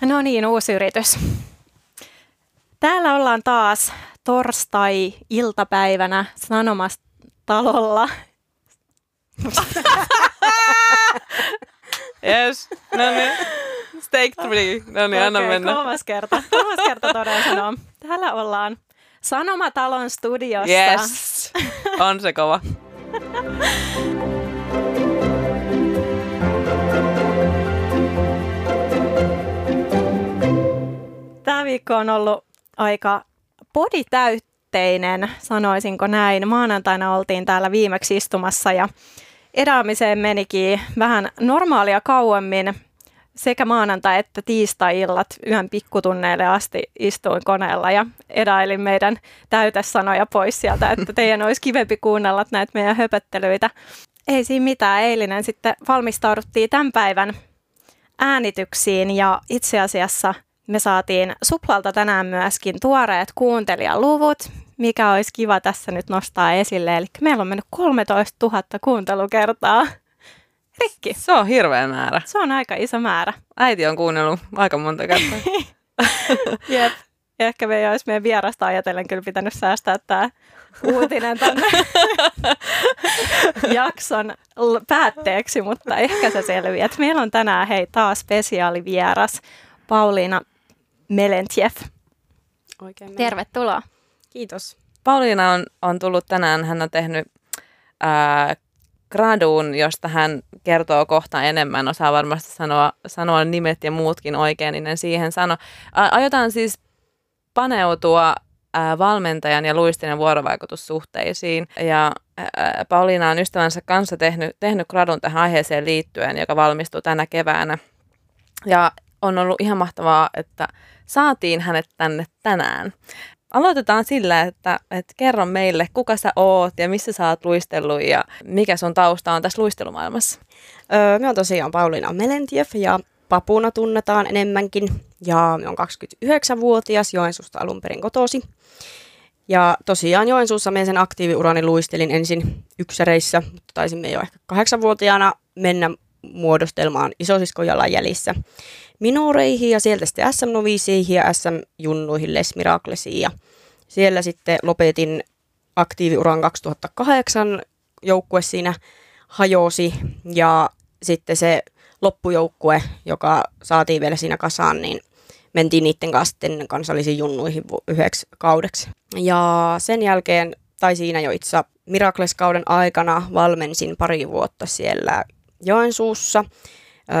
No niin, uusi yritys. Täällä ollaan taas torstai-iltapäivänä Sanomastalolla. Yes, no niin. Steak three. No niin, anna Okei, mennä. Kolmas kerta. Kolmas kerta todella sanoo. Täällä ollaan Sanomatalon studiossa. Yes. On se kova. Tämä viikko on ollut aika poditäytteinen, sanoisinko näin. Maanantaina oltiin täällä viimeksi istumassa ja edaamiseen menikin vähän normaalia kauemmin. Sekä maanantai- että tiistai-illat yhden pikkutunneille asti istuin koneella ja edailin meidän täytesanoja pois sieltä, että teidän olisi kivempi kuunnella näitä meidän höpöttelyitä. Ei siinä mitään. Eilinen sitten valmistauduttiin tämän päivän äänityksiin ja itse asiassa me saatiin Suplalta tänään myöskin tuoreet kuuntelijaluvut, mikä olisi kiva tässä nyt nostaa esille. Eli meillä on mennyt 13 000 kuuntelukertaa. Rikki. Se on hirveä määrä. Se on aika iso määrä. Äiti on kuunnellut aika monta kertaa. Jep. Ehkä me ei olisi meidän vierasta ajatellen kyllä pitänyt säästää tämä uutinen tänne jakson päätteeksi, mutta ehkä se selviää. Meillä on tänään hei taas spesiaalivieras Pauliina Melentjev. Oikein Tervetuloa. Kiitos. Pauliina on, on tullut tänään, hän on tehnyt ää, graduun, josta hän kertoo kohta enemmän, osaa varmasti sanoa, sanoa nimet ja muutkin oikein, niin en siihen sano. Ää, aiotaan siis paneutua ää, valmentajan ja luistinen vuorovaikutussuhteisiin. Ja ää, Pauliina on ystävänsä kanssa tehnyt, tehnyt gradun tähän aiheeseen liittyen, joka valmistuu tänä keväänä. Ja on ollut ihan mahtavaa, että saatiin hänet tänne tänään. Aloitetaan sillä, että, että kerro meille, kuka sä oot ja missä sä oot luistellut ja mikä sun tausta on tässä luistelumaailmassa. Öö, me on tosiaan Pauliina Melentiev ja Papuna tunnetaan enemmänkin. Ja me on 29-vuotias, Joensuusta alun perin kotosi. Ja tosiaan Joensuussa me sen aktiiviurani luistelin ensin yksäreissä, mutta taisimme jo ehkä kahdeksanvuotiaana mennä muodostelmaan isosiskon jalanjäljissä minoreihin ja sieltä sitten SM-noviiseihin ja SM-junnuihin Les Miraklesiin. Ja siellä sitten lopetin aktiiviuran 2008, joukkue siinä hajosi ja sitten se loppujoukkue, joka saatiin vielä siinä kasaan, niin mentiin niiden kanssa sitten kansallisiin junnuihin yhdeksi kaudeksi. Ja sen jälkeen, tai siinä jo itse Mirakles-kauden aikana valmensin pari vuotta siellä Joensuussa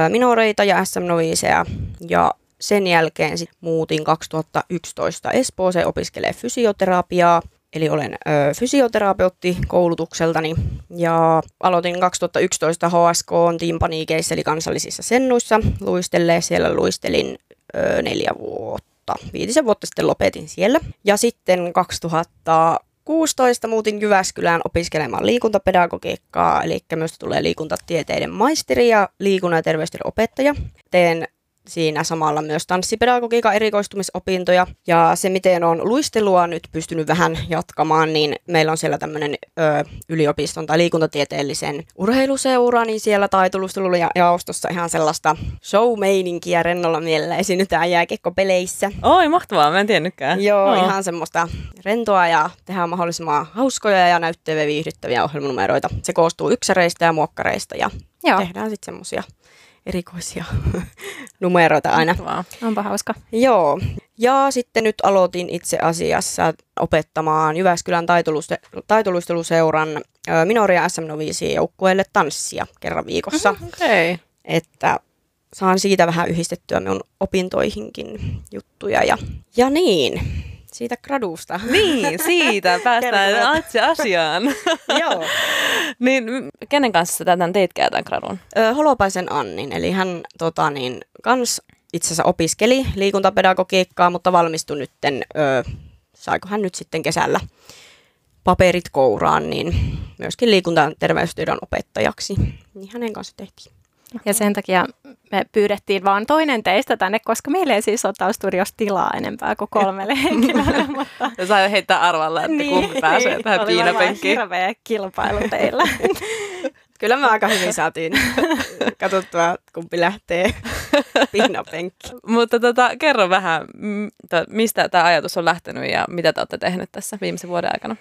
minoreita ja SM Noviseja ja sen jälkeen sit muutin 2011 Espooseen opiskelee fysioterapiaa, eli olen ö, fysioterapeutti koulutukseltani ja aloitin 2011 HSK Timpaniikeissa eli kansallisissa sennuissa luistelee. Siellä luistelin ö, neljä vuotta. Viitisen vuotta sitten lopetin siellä. Ja sitten 2016 muutin Jyväskylään opiskelemaan liikuntapedagogiikkaa, eli myös tulee liikuntatieteiden maisteri ja liikunnan ja terveystiedon opettaja. Teen siinä samalla myös tanssipedagogiikan erikoistumisopintoja. Ja se, miten on luistelua nyt pystynyt vähän jatkamaan, niin meillä on siellä tämmöinen yliopiston tai liikuntatieteellisen urheiluseura, niin siellä taitoluistelulla ja jaostossa ihan sellaista show-meininkiä rennolla mielellä esiinnytään jääkiekkopeleissä. Oi, mahtavaa, mä en tiennytkään. Joo, Oo. ihan semmoista rentoa ja tehdään mahdollisimman hauskoja ja näyttäviä viihdyttäviä ohjelmanumeroita. Se koostuu yksäreistä ja muokkareista ja Joo, tehdään sitten semmoisia erikoisia numeroita aina. Mahtavaa. onpa hauska. Joo. Ja sitten nyt aloitin itse asiassa opettamaan Jyväskylän taitoluiste- taitoluisteluseuran minoria SM Noviisien joukkueelle tanssia kerran viikossa. Okei. Okay. Että saan siitä vähän yhdistettyä minun opintoihinkin juttuja. Ja, ja niin, siitä gradusta. Niin, siitä päästään itse asiaan. Joo. niin, kenen kanssa sä tämän teitkään tämän gradun? Holopaisen Annin, eli hän tota, niin, kans itse asiassa opiskeli liikuntapedagogiikkaa, mutta valmistui nytten, ö, saiko hän nyt sitten kesällä paperit kouraan, niin myöskin liikunta- ja terveystiedon opettajaksi. Niin hänen kanssa tehtiin. Ja sen takia me pyydettiin vaan toinen teistä tänne, koska meillä ei siis ole täällä studiossa tilaa enempää kuin kolmelle henkilölle. mutta Ja sai heittää arvalla, että niin, kumpi pääsee tähän oli varmaan piinapenkkiin. hirveä kilpailu teillä. Kyllä me aika hyvin saatiin katsottua, kumpi lähtee. Pinnapenkki. Mutta tota, kerro vähän, mistä tämä ajatus on lähtenyt ja mitä te olette tehneet tässä viimeisen vuoden aikana?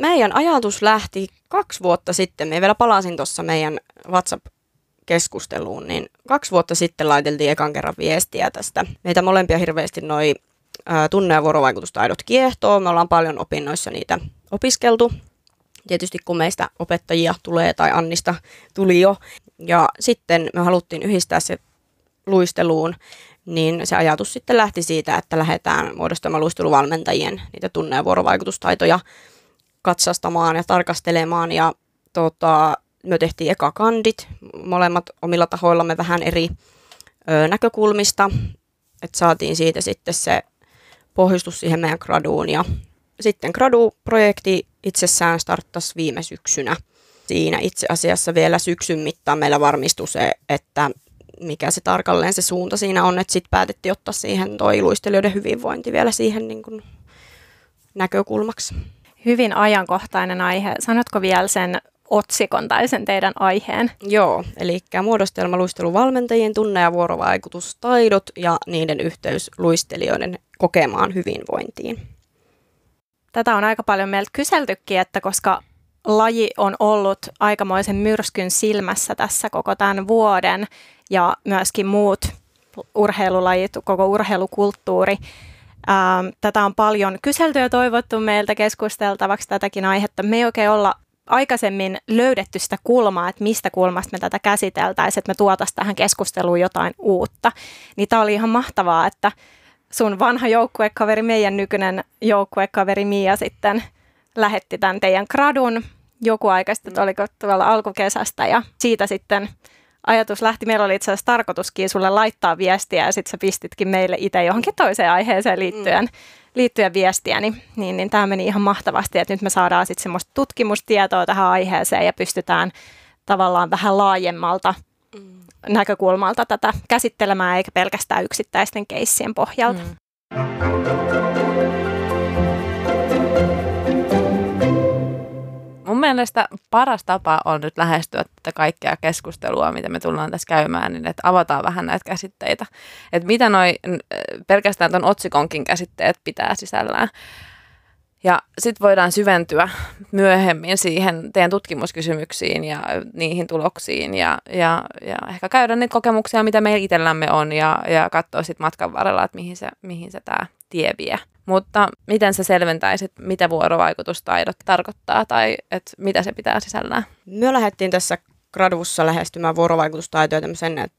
Meidän ajatus lähti kaksi vuotta sitten. Me vielä palasin tuossa meidän WhatsApp-keskusteluun, niin kaksi vuotta sitten laiteltiin ekan kerran viestiä tästä. Meitä molempia hirveästi noi tunne- ja vuorovaikutustaidot kiehtoo. Me ollaan paljon opinnoissa niitä opiskeltu. Tietysti kun meistä opettajia tulee tai Annista tuli jo. Ja sitten me haluttiin yhdistää se luisteluun, niin se ajatus sitten lähti siitä, että lähdetään muodostamaan luisteluvalmentajien niitä tunne- ja vuorovaikutustaitoja katsastamaan ja tarkastelemaan. Ja tota, me tehtiin eka kandit, molemmat omilla tahoillamme vähän eri ö, näkökulmista, että saatiin siitä sitten se pohjustus siihen meidän graduun. Ja sitten gradu-projekti itsessään starttasi viime syksynä. Siinä itse asiassa vielä syksyn mittaan meillä varmistui se, että mikä se tarkalleen se suunta siinä on, että sitten päätettiin ottaa siihen toi luistelijoiden hyvinvointi vielä siihen niin kuin näkökulmaksi. Hyvin ajankohtainen aihe. Sanotko vielä sen otsikon tai sen teidän aiheen? Joo, eli muodostelma luisteluvalmentajien tunne- ja vuorovaikutustaidot ja niiden yhteys luistelijoiden kokemaan hyvinvointiin. Tätä on aika paljon meiltä kyseltykin, että koska laji on ollut aikamoisen myrskyn silmässä tässä koko tämän vuoden ja myöskin muut urheilulajit, koko urheilukulttuuri. Tätä on paljon kyselty ja toivottu meiltä keskusteltavaksi tätäkin aihetta. Me ei oikein olla aikaisemmin löydetty sitä kulmaa, että mistä kulmasta me tätä käsiteltäisiin, että me tuotaisiin tähän keskusteluun jotain uutta. Niin tämä oli ihan mahtavaa, että sun vanha joukkuekaveri, meidän nykyinen joukkuekaveri Mia sitten lähetti tämän teidän gradun joku aika sitten, oliko tuolla alkukesästä ja siitä sitten ajatus lähti. Meillä oli itse asiassa tarkoituskin sulle laittaa viestiä ja sitten sä pistitkin meille itse johonkin toiseen aiheeseen liittyen, mm. Liittyen viestiä, niin, niin, niin tämä meni ihan mahtavasti, että nyt me saadaan sitten semmoista tutkimustietoa tähän aiheeseen ja pystytään tavallaan vähän laajemmalta mm. näkökulmalta tätä käsittelemään eikä pelkästään yksittäisten keissien pohjalta. Mm. Mielestä paras tapa on nyt lähestyä tätä kaikkea keskustelua, mitä me tullaan tässä käymään, niin että avataan vähän näitä käsitteitä. Että mitä noi pelkästään ton otsikonkin käsitteet pitää sisällään. Ja sitten voidaan syventyä myöhemmin siihen teidän tutkimuskysymyksiin ja niihin tuloksiin ja, ja, ja ehkä käydä niitä kokemuksia, mitä meillä itsellämme on ja, ja katsoa sitten matkan varrella, että mihin se, mihin se tämä tie vie. Mutta miten sä selventäisit, mitä vuorovaikutustaidot tarkoittaa tai että mitä se pitää sisällään? Me lähdettiin tässä gradussa lähestymään vuorovaikutustaitoja tämmöisen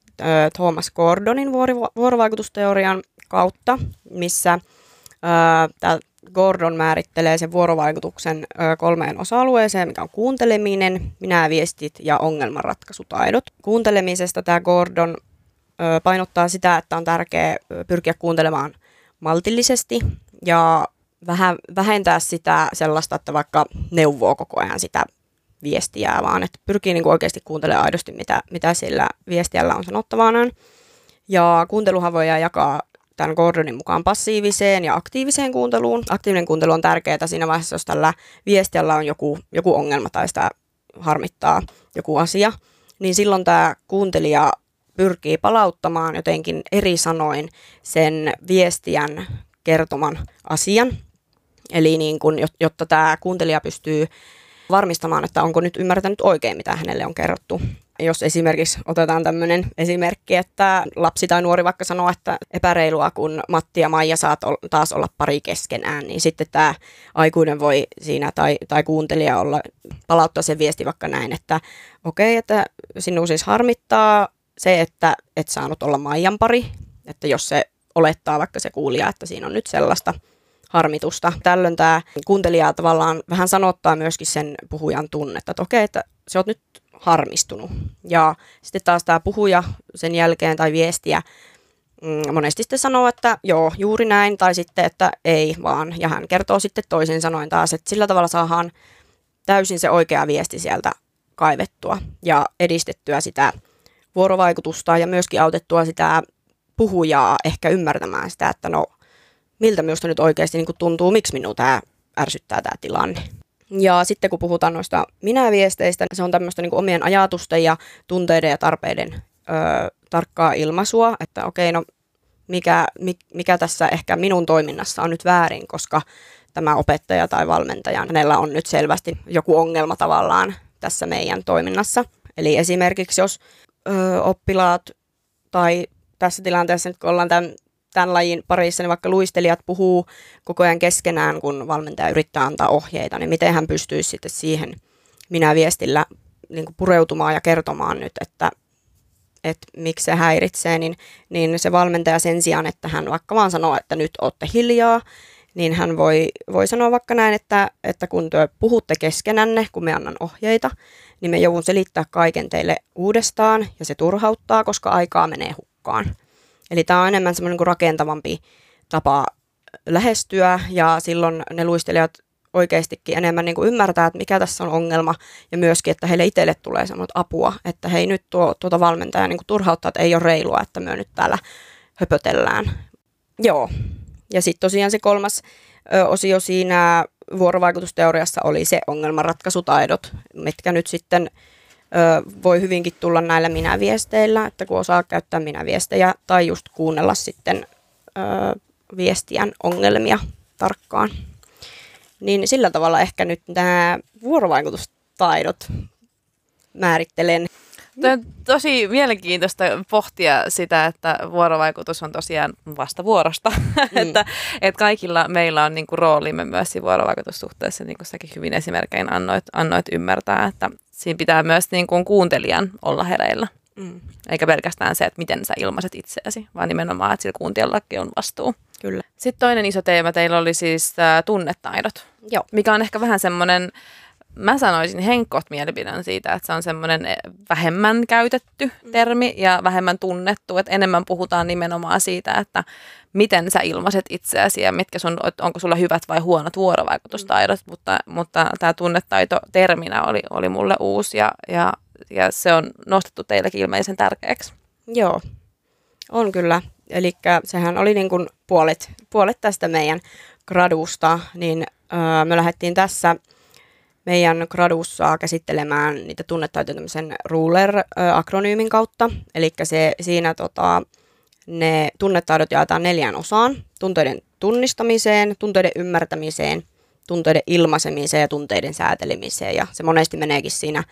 Thomas Gordonin vuorovaikutusteorian kautta, missä tämä Gordon määrittelee sen vuorovaikutuksen kolmeen osa-alueeseen, mikä on kuunteleminen, minä viestit ja ongelmanratkaisutaidot. Kuuntelemisesta tämä Gordon painottaa sitä, että on tärkeää pyrkiä kuuntelemaan maltillisesti ja vähän vähentää sitä sellaista, että vaikka neuvoo koko ajan sitä viestiä, vaan että pyrkii niin kuin oikeasti kuuntelemaan aidosti, mitä, mitä sillä viestiällä on sanottavanaan. Ja kuunteluhan voi jakaa tämän Gordonin mukaan passiiviseen ja aktiiviseen kuunteluun. Aktiivinen kuuntelu on tärkeää siinä vaiheessa, jos tällä viestiällä on joku, joku ongelma tai sitä harmittaa joku asia, niin silloin tämä kuuntelija pyrkii palauttamaan jotenkin eri sanoin sen viestiän kertoman asian. Eli niin kun, jotta tämä kuuntelija pystyy varmistamaan, että onko nyt ymmärtänyt oikein, mitä hänelle on kerrottu. Jos esimerkiksi otetaan tämmöinen esimerkki, että lapsi tai nuori vaikka sanoo, että epäreilua, kun Matti ja Maija saat taas olla pari keskenään, niin sitten tämä aikuinen voi siinä tai, tai kuuntelija olla, palauttaa sen viesti vaikka näin, että okei, okay, että sinun siis harmittaa se, että et saanut olla Maijan pari, että jos se olettaa vaikka se kuulija, että siinä on nyt sellaista harmitusta. Tällöin tämä kuuntelija tavallaan vähän sanottaa myöskin sen puhujan tunnetta, että okei, että se on nyt harmistunut. Ja sitten taas tämä puhuja sen jälkeen tai viestiä mm, monesti sitten sanoo, että joo, juuri näin, tai sitten, että ei vaan. Ja hän kertoo sitten toisin sanoen taas, että sillä tavalla saadaan täysin se oikea viesti sieltä kaivettua ja edistettyä sitä vuorovaikutusta ja myöskin autettua sitä puhujaa ehkä ymmärtämään sitä, että no miltä minusta nyt oikeasti niin tuntuu, miksi minua tämä ärsyttää tämä tilanne. Ja sitten kun puhutaan noista minä-viesteistä, se on tämmöistä niin omien ajatusten ja tunteiden ja tarpeiden ö, tarkkaa ilmaisua, että okei, no mikä, mikä tässä ehkä minun toiminnassa on nyt väärin, koska tämä opettaja tai valmentaja, hänellä on nyt selvästi joku ongelma tavallaan tässä meidän toiminnassa. Eli esimerkiksi jos ö, oppilaat tai tässä tilanteessa nyt kun ollaan tämän, tämän lajin parissa, niin vaikka luistelijat puhuu koko ajan keskenään, kun valmentaja yrittää antaa ohjeita, niin miten hän pystyisi sitten siihen minä viestillä niin kuin pureutumaan ja kertomaan nyt, että, että miksi se häiritsee, niin, niin se valmentaja sen sijaan, että hän vaikka vaan sanoo, että nyt olette hiljaa, niin hän voi, voi sanoa vaikka näin, että, että kun te puhutte keskenänne, kun me annan ohjeita, niin me joudun selittää kaiken teille uudestaan ja se turhauttaa, koska aikaa menee hukkaan. Eli tämä on enemmän semmoinen kuin rakentavampi tapa lähestyä ja silloin ne luistelijat oikeastikin enemmän niin kuin ymmärtää, että mikä tässä on ongelma ja myöskin, että heille itselle tulee semmoista apua, että hei nyt tuo, tuota valmentaja niin kuin turhauttaa, että ei ole reilua, että me nyt täällä höpötellään. Joo. Ja sitten tosiaan se kolmas ö, osio siinä vuorovaikutusteoriassa oli se ongelmanratkaisutaidot, mitkä nyt sitten voi hyvinkin tulla näillä minäviesteillä, että kun osaa käyttää minäviestejä tai just kuunnella sitten ö, viestien ongelmia tarkkaan. Niin sillä tavalla ehkä nyt nämä vuorovaikutustaidot määrittelen. Tämä on tosi mielenkiintoista pohtia sitä, että vuorovaikutus on tosiaan vastavuorosta. Mm. että, että kaikilla meillä on niin kuin roolimme myös siinä vuorovaikutussuhteessa, niin kuin säkin hyvin esimerkkein annoit, annoit ymmärtää, että siinä pitää myös niin kuin kuuntelijan olla hereillä. Mm. Eikä pelkästään se, että miten sä ilmaiset itseäsi, vaan nimenomaan, että sillä kuuntelijallakin on vastuu. Kyllä. Sitten toinen iso teema teillä oli siis äh, tunnetaidot, Joo. mikä on ehkä vähän semmoinen, mä sanoisin henkot mielipidän siitä, että se on semmoinen eh, vähemmän käytetty mm. termi ja vähemmän tunnettu, että enemmän puhutaan nimenomaan siitä, että miten sä ilmaiset itseäsi ja mitkä sun, onko sulla hyvät vai huonot vuorovaikutustaidot, mm. mutta, mutta tämä tunnetaito terminä oli, oli mulle uusi ja, ja, ja se on nostettu teillekin ilmeisen tärkeäksi. Joo, on kyllä. Eli sehän oli niin kuin puolet, puolet tästä meidän gradusta, niin öö, me lähdettiin tässä meidän gradussa käsittelemään niitä tunnetaitoja tämmöisen ruler-akronyymin kautta. Eli siinä tota, ne tunnetaidot jaetaan neljään osaan. Tunteiden tunnistamiseen, tunteiden ymmärtämiseen, tunteiden ilmaisemiseen ja tunteiden säätelemiseen. Ja se monesti meneekin siinä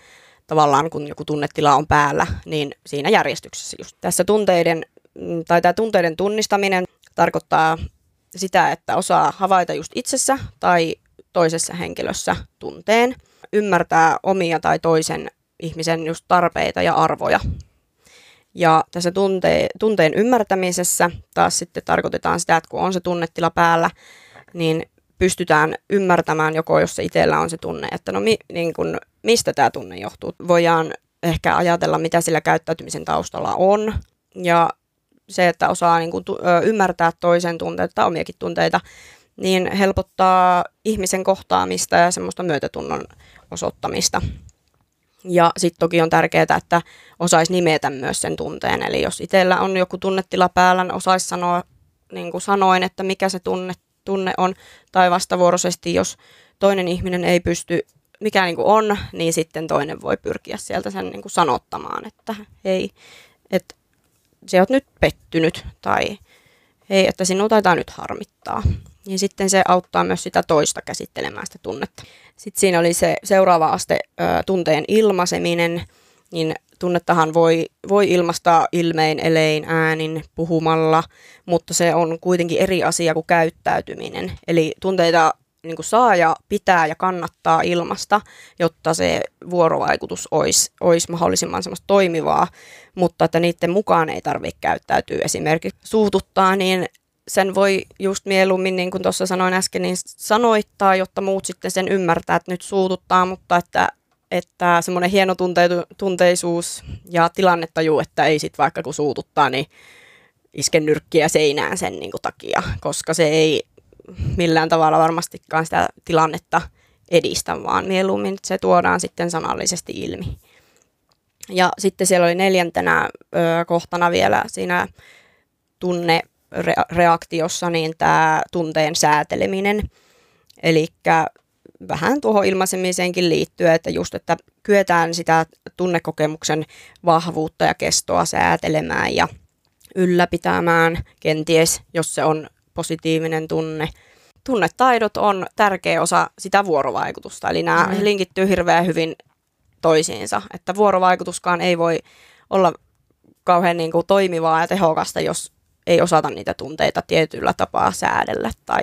tavallaan, kun joku tunnetila on päällä, niin siinä järjestyksessä just. Tässä tunteiden, mm, tai tämä tunteiden tunnistaminen tarkoittaa sitä, että osaa havaita just itsessä tai toisessa henkilössä tunteen, ymmärtää omia tai toisen ihmisen just tarpeita ja arvoja. Ja tässä tunte- tunteen ymmärtämisessä taas sitten tarkoitetaan sitä, että kun on se tunnetila päällä, niin pystytään ymmärtämään joko, jos se itsellä on se tunne, että no mi, niin kun, mistä tämä tunne johtuu. Voidaan ehkä ajatella, mitä sillä käyttäytymisen taustalla on. Ja se, että osaa niin kun, ymmärtää toisen tunteita tai omiakin tunteita, niin helpottaa ihmisen kohtaamista ja semmoista myötätunnon osoittamista. Ja sitten toki on tärkeää, että osaisi nimetä myös sen tunteen. Eli jos itsellä on joku tunnetila päällä, niin osaisi sanoa niin kuin sanoin, että mikä se tunne, tunne on. Tai vastavuoroisesti, jos toinen ihminen ei pysty, mikä niin kuin on, niin sitten toinen voi pyrkiä sieltä sen niin kuin sanottamaan, että hei, että se oot nyt pettynyt tai hei, että sinua taitaa nyt harmittaa. Niin sitten se auttaa myös sitä toista käsittelemään sitä tunnetta. Sitten siinä oli se seuraava aste, tunteen ilmaiseminen, niin tunnettahan voi, voi ilmaista ilmein, elein, äänin, puhumalla, mutta se on kuitenkin eri asia kuin käyttäytyminen. Eli tunteita niin kuin saa ja pitää ja kannattaa ilmasta, jotta se vuorovaikutus olisi, olisi mahdollisimman semmoista toimivaa, mutta että niiden mukaan ei tarvitse käyttäytyä esimerkiksi suututtaa, niin sen voi just mieluummin, niin kuin tuossa sanoin äsken, niin sanoittaa, jotta muut sitten sen ymmärtää, että nyt suututtaa, mutta että, että semmoinen hieno tunteisuus ja tilannetaju, että ei sitten vaikka kun suututtaa, niin iske nyrkkiä seinään sen niin kuin takia, koska se ei millään tavalla varmastikaan sitä tilannetta edistä, vaan mieluummin se tuodaan sitten sanallisesti ilmi. Ja sitten siellä oli neljäntenä ö, kohtana vielä siinä tunnereaktiossa niin tämä tunteen sääteleminen. Eli vähän tuohon ilmaisemiseenkin liittyen, että just, että kyetään sitä tunnekokemuksen vahvuutta ja kestoa säätelemään ja ylläpitämään kenties, jos se on positiivinen tunne. Tunnetaidot on tärkeä osa sitä vuorovaikutusta, eli nämä mm. linkittyy hirveän hyvin toisiinsa, että vuorovaikutuskaan ei voi olla kauhean niin kuin toimivaa ja tehokasta, jos ei osata niitä tunteita tietyllä tapaa säädellä tai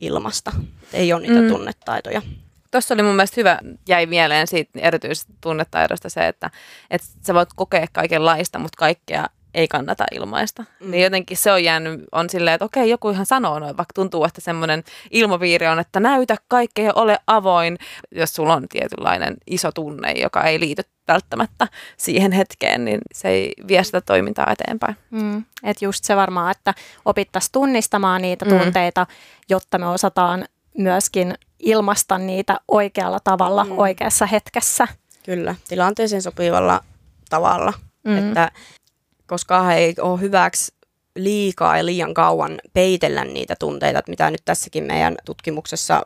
ilmasta. Ei ole niitä mm. tunnetaitoja. Tuossa oli mun mielestä hyvä, jäi mieleen siitä erityisesti tunnetaidosta se, että, että sä voit kokea kaikenlaista, mutta kaikkea ei kannata ilmaista. Mm. Niin jotenkin se on jäänyt, on silleen, että okei, joku ihan sanoo noin, vaikka tuntuu, että semmoinen ilmapiiri on, että näytä kaikkea ja ole avoin, jos sulla on tietynlainen iso tunne, joka ei liity välttämättä siihen hetkeen, niin se ei vie sitä toimintaa eteenpäin. Mm. Että just se varmaan, että opittaisiin tunnistamaan niitä mm. tunteita, jotta me osataan myöskin ilmaista niitä oikealla tavalla mm. oikeassa hetkessä. Kyllä, tilanteeseen sopivalla tavalla. Mm. Että koska ei ole hyväksi liikaa ja liian kauan peitellä niitä tunteita, mitä nyt tässäkin meidän tutkimuksessa,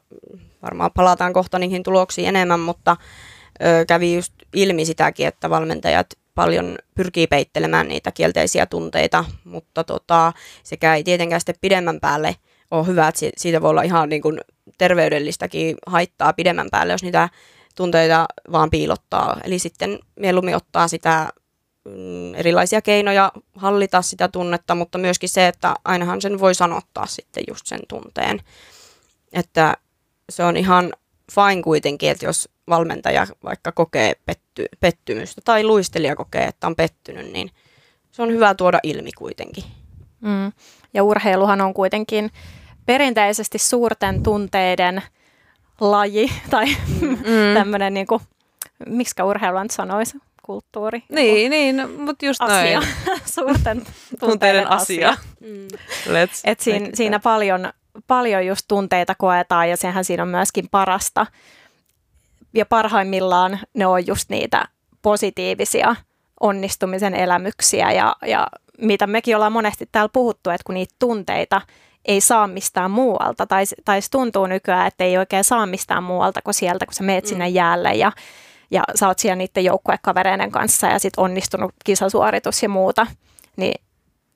varmaan palataan kohta niihin tuloksiin enemmän, mutta ö, kävi just ilmi sitäkin, että valmentajat paljon pyrkii peittelemään niitä kielteisiä tunteita, mutta tota, sekä ei tietenkään sitten pidemmän päälle ole hyvä, että siitä voi olla ihan niin kuin terveydellistäkin haittaa pidemmän päälle, jos niitä tunteita vaan piilottaa. Eli sitten mieluummin ottaa sitä erilaisia keinoja hallita sitä tunnetta, mutta myöskin se, että ainahan sen voi sanottaa sitten just sen tunteen. Että se on ihan fine kuitenkin, että jos valmentaja vaikka kokee petty, pettymystä tai luistelija kokee, että on pettynyt, niin se on hyvä tuoda ilmi kuitenkin. Mm. Ja urheiluhan on kuitenkin perinteisesti suurten tunteiden laji tai mm. tämmöinen, niin kuin, miksi urheilu nyt sanoisi, kulttuuri. Niin, niin mutta just asia. noin. Suurten tunteiden asia. asia. Mm. Let's Et siinä, siinä paljon, paljon just tunteita koetaan ja sehän siinä on myöskin parasta. Ja parhaimmillaan ne on just niitä positiivisia onnistumisen elämyksiä ja, ja mitä mekin ollaan monesti täällä puhuttu, että kun niitä tunteita ei saa mistään muualta, tai, tai se tuntuu nykyään, että ei oikein saa mistään muualta kuin sieltä, kun sä meet mm. sinne jäälle ja ja sä oot siellä niiden joukkuekavereiden kanssa ja sit onnistunut kisasuoritus ja muuta, niin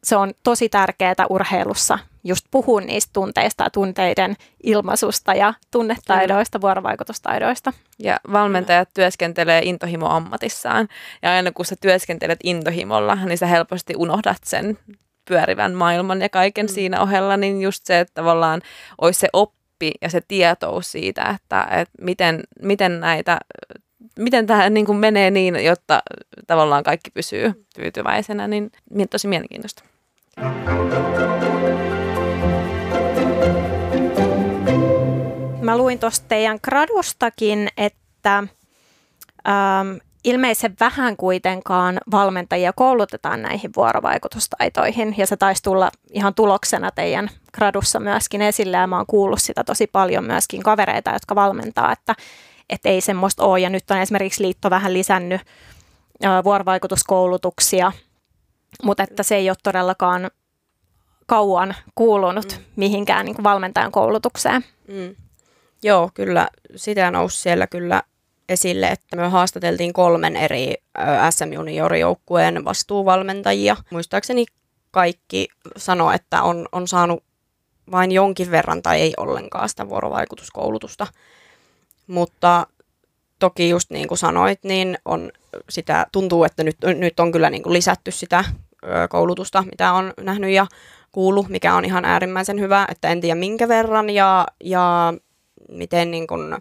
se on tosi tärkeää urheilussa just puhua niistä tunteista ja tunteiden ilmaisusta ja tunnetaidoista, vuorovaikutustaidoista. Ja valmentajat työskentelee intohimo ammatissaan. Ja aina kun sä työskentelet intohimolla, niin sä helposti unohdat sen pyörivän maailman ja kaiken mm. siinä ohella, niin just se, että tavallaan olisi se oppi ja se tietous siitä, että, että miten, miten näitä miten tämä niin kuin menee niin, jotta tavallaan kaikki pysyy tyytyväisenä, niin tosi mielenkiintoista. Mä luin tuosta teidän gradustakin, että ähm, ilmeisen vähän kuitenkaan valmentajia koulutetaan näihin vuorovaikutustaitoihin, ja se taisi tulla ihan tuloksena teidän gradussa myöskin esille, ja mä oon kuullut sitä tosi paljon myöskin kavereita, jotka valmentaa, että että ei semmoista ole. Ja nyt on esimerkiksi liitto vähän lisännyt vuorovaikutuskoulutuksia, mutta että se ei ole todellakaan kauan kuulunut mm. mihinkään niin kuin valmentajan koulutukseen. Mm. Joo, kyllä sitä nousi siellä kyllä esille, että me haastateltiin kolmen eri SM Juniorijoukkueen vastuuvalmentajia. Muistaakseni kaikki sanoi, että on, on saanut vain jonkin verran tai ei ollenkaan sitä vuorovaikutuskoulutusta. Mutta toki just niin kuin sanoit, niin on sitä, tuntuu, että nyt, nyt on kyllä niin kuin lisätty sitä koulutusta, mitä on nähnyt ja kuullut, mikä on ihan äärimmäisen hyvä, että en tiedä minkä verran ja, ja miten niin kuin,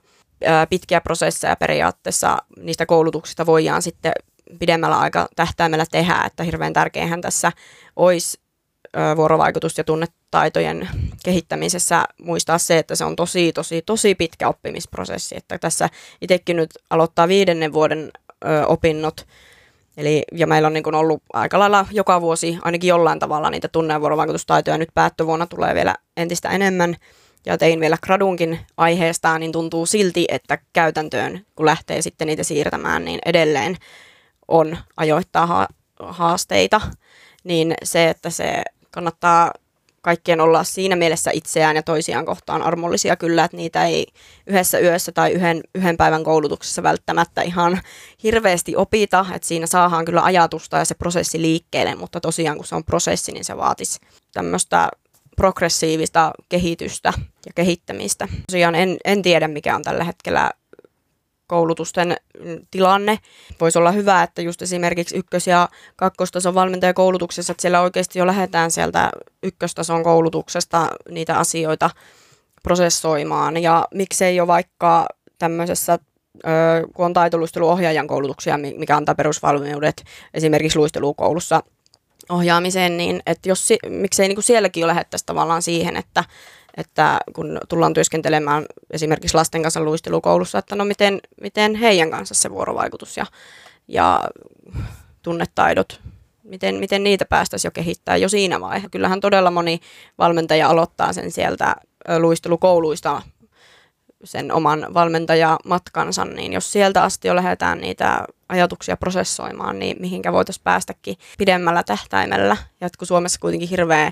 pitkiä prosesseja periaatteessa niistä koulutuksista voidaan sitten pidemmällä aika tähtäimellä tehdä, että hirveän tärkeähän tässä olisi vuorovaikutus- ja tunnetaitojen kehittämisessä muistaa se, että se on tosi, tosi, tosi pitkä oppimisprosessi. Että tässä itsekin nyt aloittaa viidennen vuoden ö, opinnot, Eli, ja meillä on niin kuin ollut aika lailla joka vuosi ainakin jollain tavalla niitä tunne- ja vuorovaikutustaitoja. Nyt päättövuonna tulee vielä entistä enemmän. Ja tein vielä gradunkin aiheesta, niin tuntuu silti, että käytäntöön, kun lähtee sitten niitä siirtämään, niin edelleen on ajoittaa ha- haasteita. Niin se, että se kannattaa kaikkien olla siinä mielessä itseään ja toisiaan kohtaan armollisia kyllä, että niitä ei yhdessä yössä tai yhden, yhden päivän koulutuksessa välttämättä ihan hirveästi opita, että siinä saadaan kyllä ajatusta ja se prosessi liikkeelle, mutta tosiaan kun se on prosessi, niin se vaatisi tämmöistä progressiivista kehitystä ja kehittämistä. Tosiaan en, en tiedä, mikä on tällä hetkellä koulutusten tilanne. Voisi olla hyvä, että just esimerkiksi ykkös- ja kakkostason valmentajakoulutuksessa, että siellä oikeasti jo lähdetään sieltä ykköstason koulutuksesta niitä asioita prosessoimaan. Ja miksei jo vaikka tämmöisessä kun on taitoluisteluohjaajan koulutuksia, mikä antaa perusvalmiudet esimerkiksi luistelukoulussa ohjaamiseen, niin että jos, miksei niin kuin sielläkin jo lähettäisi tavallaan siihen, että että kun tullaan työskentelemään esimerkiksi lasten kanssa luistelukoulussa, että no miten, miten heidän kanssa se vuorovaikutus ja, ja tunnetaidot, miten, miten niitä päästäisiin jo kehittämään jo siinä vaiheessa. Kyllähän todella moni valmentaja aloittaa sen sieltä luistelukouluista sen oman valmentajamatkansa, niin jos sieltä asti jo lähdetään niitä ajatuksia prosessoimaan, niin mihinkä voitaisiin päästäkin pidemmällä tähtäimellä. Ja kun Suomessa kuitenkin hirveän,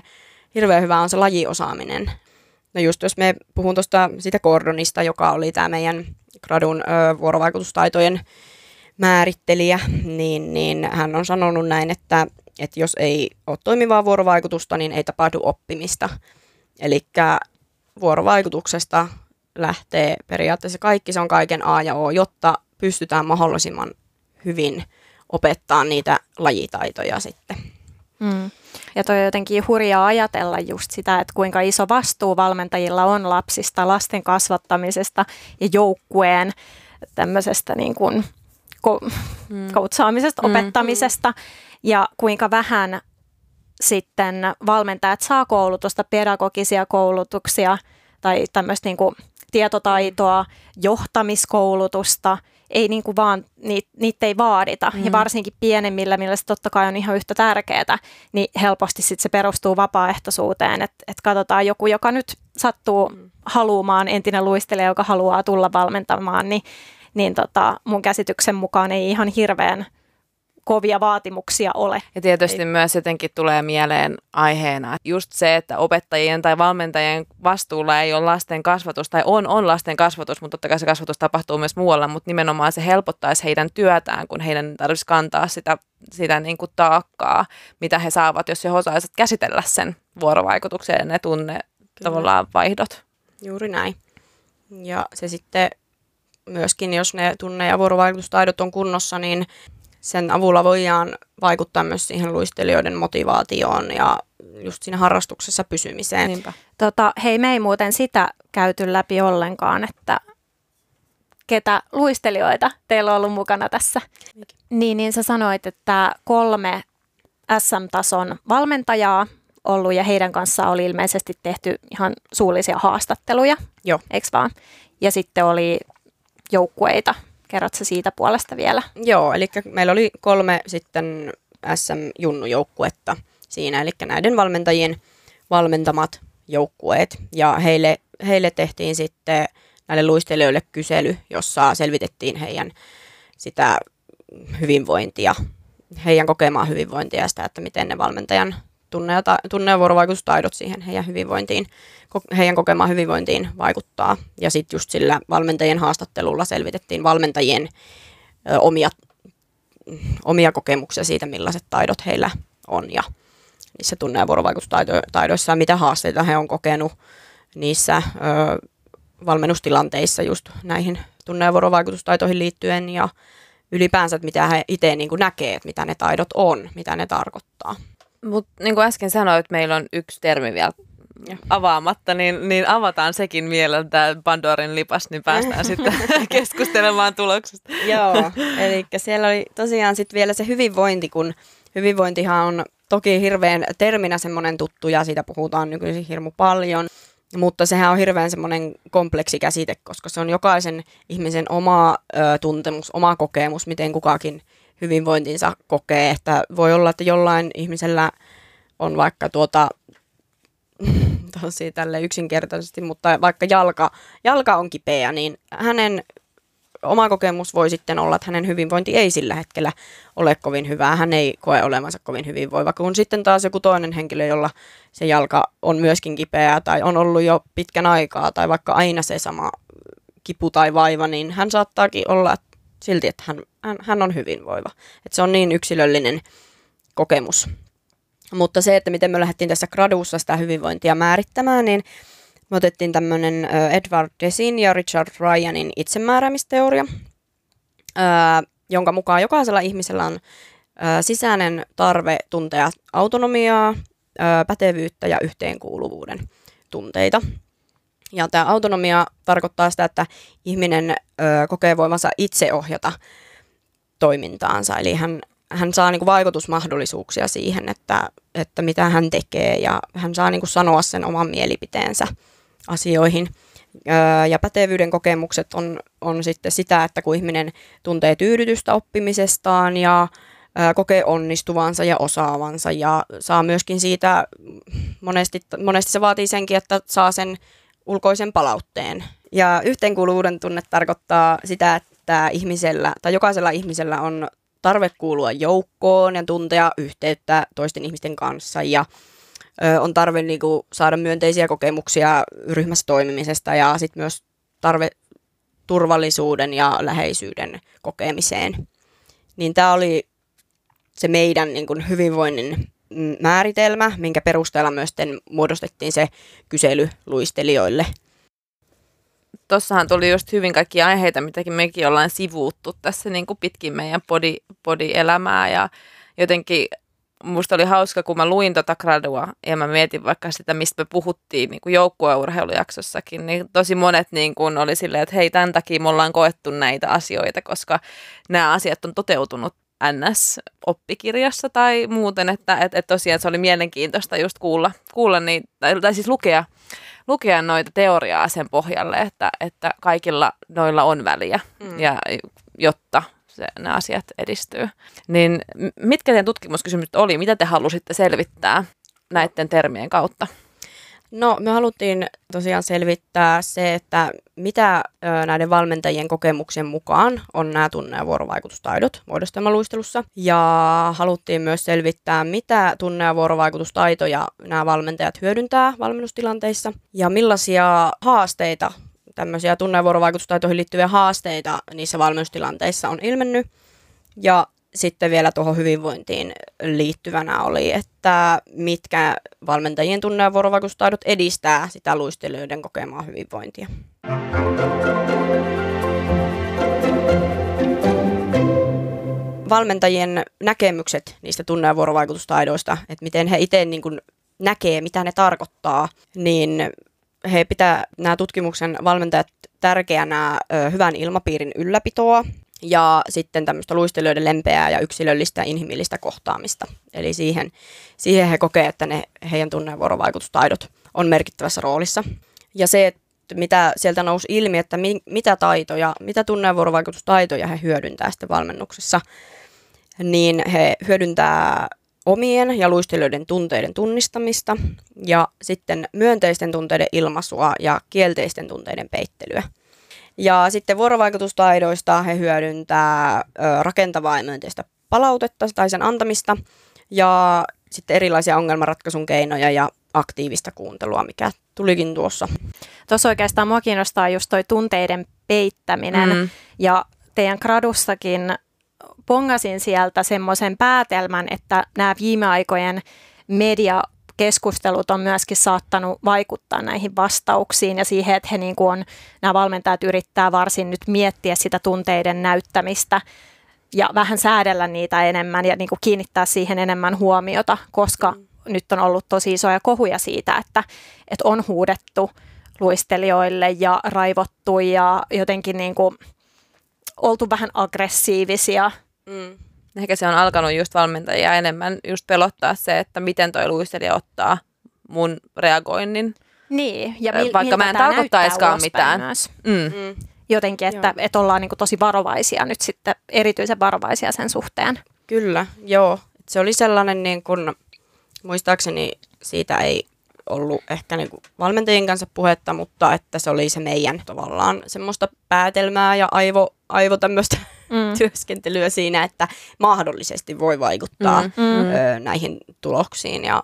hirveän hyvä on se lajiosaaminen, No just jos me puhun tuosta sitä Gordonista, joka oli tämä meidän gradun ö, vuorovaikutustaitojen määrittelijä, niin, niin hän on sanonut näin, että, että jos ei ole toimivaa vuorovaikutusta, niin ei tapahdu oppimista. Eli vuorovaikutuksesta lähtee periaatteessa kaikki, se on kaiken A ja O, jotta pystytään mahdollisimman hyvin opettaa niitä lajitaitoja sitten. Mm. Ja toi on jotenkin hurjaa ajatella just sitä, että kuinka iso vastuu valmentajilla on lapsista, lasten kasvattamisesta ja joukkueen tämmöisestä niin kuin ko- mm. koutsaamisesta, mm. opettamisesta ja kuinka vähän sitten valmentajat saa koulutusta, pedagogisia koulutuksia tai tämmöistä niin kuin tietotaitoa, johtamiskoulutusta – ei niin kuin vaan, niitä, niitä ei vaadita. Mm. Ja varsinkin pienemmillä, millä se totta kai on ihan yhtä tärkeää, niin helposti sit se perustuu vapaaehtoisuuteen. Että et katsotaan joku, joka nyt sattuu mm. haluamaan, entinen luistelija, joka haluaa tulla valmentamaan, niin, niin tota, mun käsityksen mukaan ei ihan hirveän kovia vaatimuksia ole. Ja tietysti Ei. myös jotenkin tulee mieleen aiheena just se, että opettajien tai valmentajien vastuulla ei ole lasten kasvatus, tai on, on lasten kasvatus, mutta totta kai se kasvatus tapahtuu myös muualla, mutta nimenomaan se helpottaisi heidän työtään, kun heidän tarvitsisi kantaa sitä, sitä niin kuin taakkaa, mitä he saavat, jos he osaisivat käsitellä sen vuorovaikutuksen ja ne tunne Kyllä. tavallaan vaihdot. Juuri näin. Ja se sitten myöskin, jos ne tunne- ja vuorovaikutustaidot on kunnossa, niin sen avulla voidaan vaikuttaa myös siihen luistelijoiden motivaatioon ja just siinä harrastuksessa pysymiseen. Niinpä. Tota, hei, me ei muuten sitä käyty läpi ollenkaan, että ketä luistelijoita teillä on ollut mukana tässä. Niin, niin sä sanoit, että kolme SM-tason valmentajaa ollut ja heidän kanssaan oli ilmeisesti tehty ihan suullisia haastatteluja. Joo. Eikö vaan? Ja sitten oli joukkueita Kerrotko siitä puolesta vielä? Joo, eli meillä oli kolme sitten SM-junnujoukkuetta siinä, eli näiden valmentajien valmentamat joukkueet. Ja heille, heille tehtiin sitten näille luistelijoille kysely, jossa selvitettiin heidän sitä hyvinvointia, heidän kokemaa hyvinvointia ja sitä, että miten ne valmentajan tunne- ja, ta- tunne- ja vuorovaikutustaidot siihen heidän hyvinvointiin, heidän kokemaan hyvinvointiin vaikuttaa. Ja sitten just sillä valmentajien haastattelulla selvitettiin valmentajien ö, omia, omia kokemuksia siitä, millaiset taidot heillä on ja niissä tunne- ja vuorovaikutustaidoissa, mitä haasteita he on kokenut niissä ö, valmennustilanteissa just näihin tunne- ja vuorovaikutustaitoihin liittyen ja ylipäänsä, että mitä he itse niin näkee, että mitä ne taidot on, mitä ne tarkoittaa. Mutta niin kuin äsken sanoit, meillä on yksi termi vielä ja. avaamatta, niin, niin avataan sekin vielä, tämä Pandorin lipas, niin päästään sitten keskustelemaan tuloksesta. Joo, eli siellä oli tosiaan sitten vielä se hyvinvointi, kun hyvinvointihan on toki hirveän terminä semmoinen tuttu ja siitä puhutaan nykyisin hirmu paljon, mutta sehän on hirveän semmoinen kompleksi käsite, koska se on jokaisen ihmisen oma ö, tuntemus, oma kokemus, miten kukakin hyvinvointinsa kokee. Että voi olla, että jollain ihmisellä on vaikka tuota, tosi tälle yksinkertaisesti, mutta vaikka jalka, jalka on kipeä, niin hänen oma kokemus voi sitten olla, että hänen hyvinvointi ei sillä hetkellä ole kovin hyvää. Hän ei koe olevansa kovin hyvinvoiva, kun sitten taas joku toinen henkilö, jolla se jalka on myöskin kipeää tai on ollut jo pitkän aikaa tai vaikka aina se sama kipu tai vaiva, niin hän saattaakin olla silti, että hän, hän, hän on hyvinvoiva. Että se on niin yksilöllinen kokemus. Mutta se, että miten me lähdettiin tässä graduussa sitä hyvinvointia määrittämään, niin me otettiin tämmöinen Edward Desin ja Richard Ryanin itsemääräämisteoria, jonka mukaan jokaisella ihmisellä on sisäinen tarve tuntea autonomiaa, pätevyyttä ja yhteenkuuluvuuden tunteita. Ja tämä autonomia tarkoittaa sitä, että ihminen kokee voimansa itse ohjata toimintaansa, eli hän, hän saa niinku vaikutusmahdollisuuksia siihen, että, että mitä hän tekee ja hän saa niinku sanoa sen oman mielipiteensä asioihin. Ja pätevyyden kokemukset on, on sitten sitä, että kun ihminen tuntee tyydytystä oppimisestaan ja kokee onnistuvansa ja osaavansa ja saa myöskin siitä, monesti, monesti se vaatii senkin, että saa sen ulkoisen palautteen. Ja yhteenkuuluvuuden tunne tarkoittaa sitä, että ihmisellä tai jokaisella ihmisellä on tarve kuulua joukkoon ja tuntea yhteyttä toisten ihmisten kanssa ja ö, on tarve niin kuin, saada myönteisiä kokemuksia ryhmässä toimimisesta ja sitten myös tarve turvallisuuden ja läheisyyden kokemiseen. Niin tämä oli se meidän niin kuin, hyvinvoinnin määritelmä, minkä perusteella myös muodostettiin se kysely luistelijoille. Tuossahan tuli just hyvin kaikki aiheita, mitäkin mekin ollaan sivuuttu tässä niin kuin pitkin meidän body, body-elämää ja jotenkin musta oli hauska, kun mä luin tota gradua ja mä mietin vaikka sitä, mistä me puhuttiin niin joukkueurheilujaksossakin, niin tosi monet niin kuin oli silleen, että hei, tämän takia me ollaan koettu näitä asioita, koska nämä asiat on toteutunut NS-oppikirjassa tai muuten, että et, et tosiaan se oli mielenkiintoista just kuulla, kuulla niitä, tai, tai siis lukea, lukea noita teoriaa sen pohjalle, että, että kaikilla noilla on väliä, mm. ja jotta se, ne asiat edistyy. Niin mitkä teidän tutkimuskysymykset oli? Mitä te halusitte selvittää näiden termien kautta? No me haluttiin tosiaan selvittää se, että mitä ö, näiden valmentajien kokemuksen mukaan on nämä tunne- ja vuorovaikutustaidot muodostelmaluistelussa. Ja haluttiin myös selvittää, mitä tunne- ja vuorovaikutustaitoja nämä valmentajat hyödyntää valmennustilanteissa ja millaisia haasteita, tämmöisiä tunne- ja vuorovaikutustaitoihin liittyviä haasteita niissä valmennustilanteissa on ilmennyt. Ja sitten vielä tuohon hyvinvointiin liittyvänä oli, että mitkä valmentajien tunne- ja vuorovaikutustaidot edistää sitä luistelijoiden kokemaa hyvinvointia. Valmentajien näkemykset niistä tunne- ja vuorovaikutustaidoista, että miten he itse niin kuin näkee, mitä ne tarkoittaa, niin he pitää nämä tutkimuksen valmentajat tärkeänä hyvän ilmapiirin ylläpitoa ja sitten tämmöistä luistelijoiden lempeää ja yksilöllistä ja inhimillistä kohtaamista. Eli siihen, siihen he kokee, että ne heidän tunne- ja vuorovaikutustaidot on merkittävässä roolissa. Ja se, että mitä sieltä nousi ilmi, että mi, mitä taitoja, mitä tunne- ja vuorovaikutustaitoja he hyödyntää sitten valmennuksessa, niin he hyödyntää omien ja luistelijoiden tunteiden tunnistamista ja sitten myönteisten tunteiden ilmaisua ja kielteisten tunteiden peittelyä. Ja sitten vuorovaikutustaidoista he hyödyntää ö, rakentavaa ja myönteistä palautetta tai sen antamista ja sitten erilaisia ongelmanratkaisun keinoja ja aktiivista kuuntelua, mikä tulikin tuossa. Tuossa oikeastaan mua kiinnostaa just toi tunteiden peittäminen mm. ja teidän gradussakin pongasin sieltä semmoisen päätelmän, että nämä viime aikojen media keskustelut on myöskin saattanut vaikuttaa näihin vastauksiin ja siihen, että he niin kuin on, nämä valmentajat yrittää varsin nyt miettiä sitä tunteiden näyttämistä ja vähän säädellä niitä enemmän ja niin kuin kiinnittää siihen enemmän huomiota, koska mm. nyt on ollut tosi isoja kohuja siitä, että, että on huudettu luistelijoille ja raivottu ja jotenkin niin kuin oltu vähän aggressiivisia. Mm ehkä se on alkanut just valmentajia enemmän just pelottaa se, että miten toi luistelija ottaa mun reagoinnin. Niin, ja mil, vaikka mä en tarkoittaiskaan mitään. Mm. Mm. Jotenkin, että, että ollaan niin tosi varovaisia nyt sitten, erityisen varovaisia sen suhteen. Kyllä, joo. Se oli sellainen, niin kuin, muistaakseni siitä ei ollut ehkä niin valmentajien kanssa puhetta, mutta että se oli se meidän tavallaan semmoista päätelmää ja aivo, aivo tämmöistä mm. työskentelyä siinä, että mahdollisesti voi vaikuttaa mm. Mm. Ö, näihin tuloksiin ja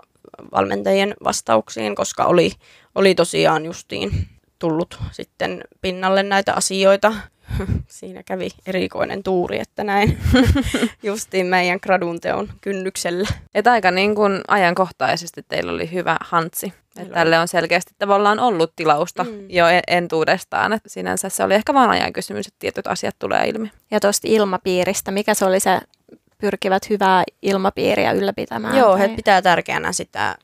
valmentajien vastauksiin, koska oli, oli tosiaan justiin tullut sitten pinnalle näitä asioita. Siinä kävi erikoinen tuuri, että näin justiin meidän gradun teon kynnyksellä. Et aika niin kuin ajankohtaisesti teillä oli hyvä hantsi. Että tälle on selkeästi tavallaan ollut tilausta mm. jo entuudestaan. Et sinänsä se oli ehkä vain ajan kysymys, että tietyt asiat tulee ilmi. Ja tuosta ilmapiiristä, mikä se oli se pyrkivät hyvää ilmapiiriä ylläpitämään? Joo, he pitää tärkeänä sitä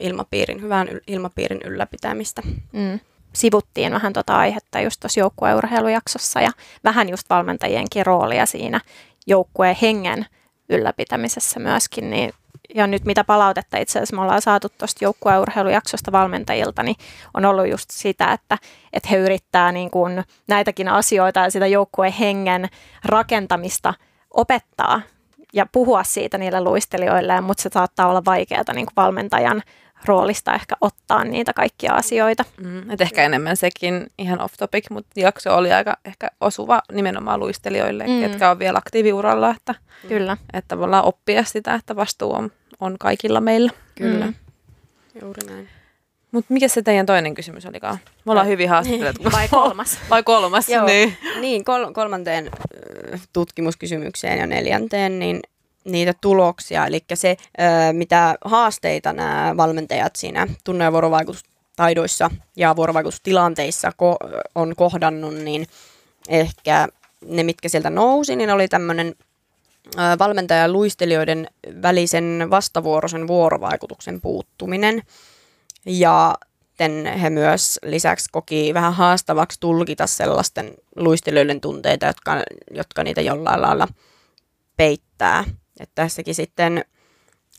ilmapiirin, hyvän ilmapiirin ylläpitämistä. Mm. Sivuttiin vähän tuota aihetta just tuossa joukkueurheilujaksossa ja vähän just valmentajienkin roolia siinä joukkueen hengen ylläpitämisessä myöskin, niin ja nyt mitä palautetta itse asiassa me ollaan saatu tuosta joukkueurheilujaksosta valmentajilta, niin on ollut just sitä, että, että he yrittää niin kuin näitäkin asioita ja sitä joukkueen hengen rakentamista opettaa ja puhua siitä niille luistelijoille, mutta se saattaa olla vaikeaa niin kuin valmentajan roolista ehkä ottaa niitä kaikkia asioita. Mm, et ehkä enemmän sekin ihan off topic, mutta jakso oli aika ehkä osuva nimenomaan luistelijoille, mm. ketkä on vielä aktiiviuralla, että, Kyllä. että tavallaan oppia sitä, että vastuu on, on kaikilla meillä. Kyllä. Mm. Juuri näin. Mutta mikä se teidän toinen kysymys olikaan? Me ollaan hyvin haastattelut. Vai kolmas? Vai kolmas, Joo. niin. Niin, kol- kolmanteen tutkimuskysymykseen ja neljänteen, niin niitä tuloksia, eli se, mitä haasteita nämä valmentajat siinä tunne- ja vuorovaikutustaidoissa ja vuorovaikutustilanteissa on kohdannut, niin ehkä ne, mitkä sieltä nousi, niin oli tämmöinen valmentaja luistelijoiden välisen vastavuoroisen vuorovaikutuksen puuttuminen. Ja he myös lisäksi koki vähän haastavaksi tulkita sellaisten luistelijoiden tunteita, jotka, jotka niitä jollain lailla peittää. Että tässäkin sitten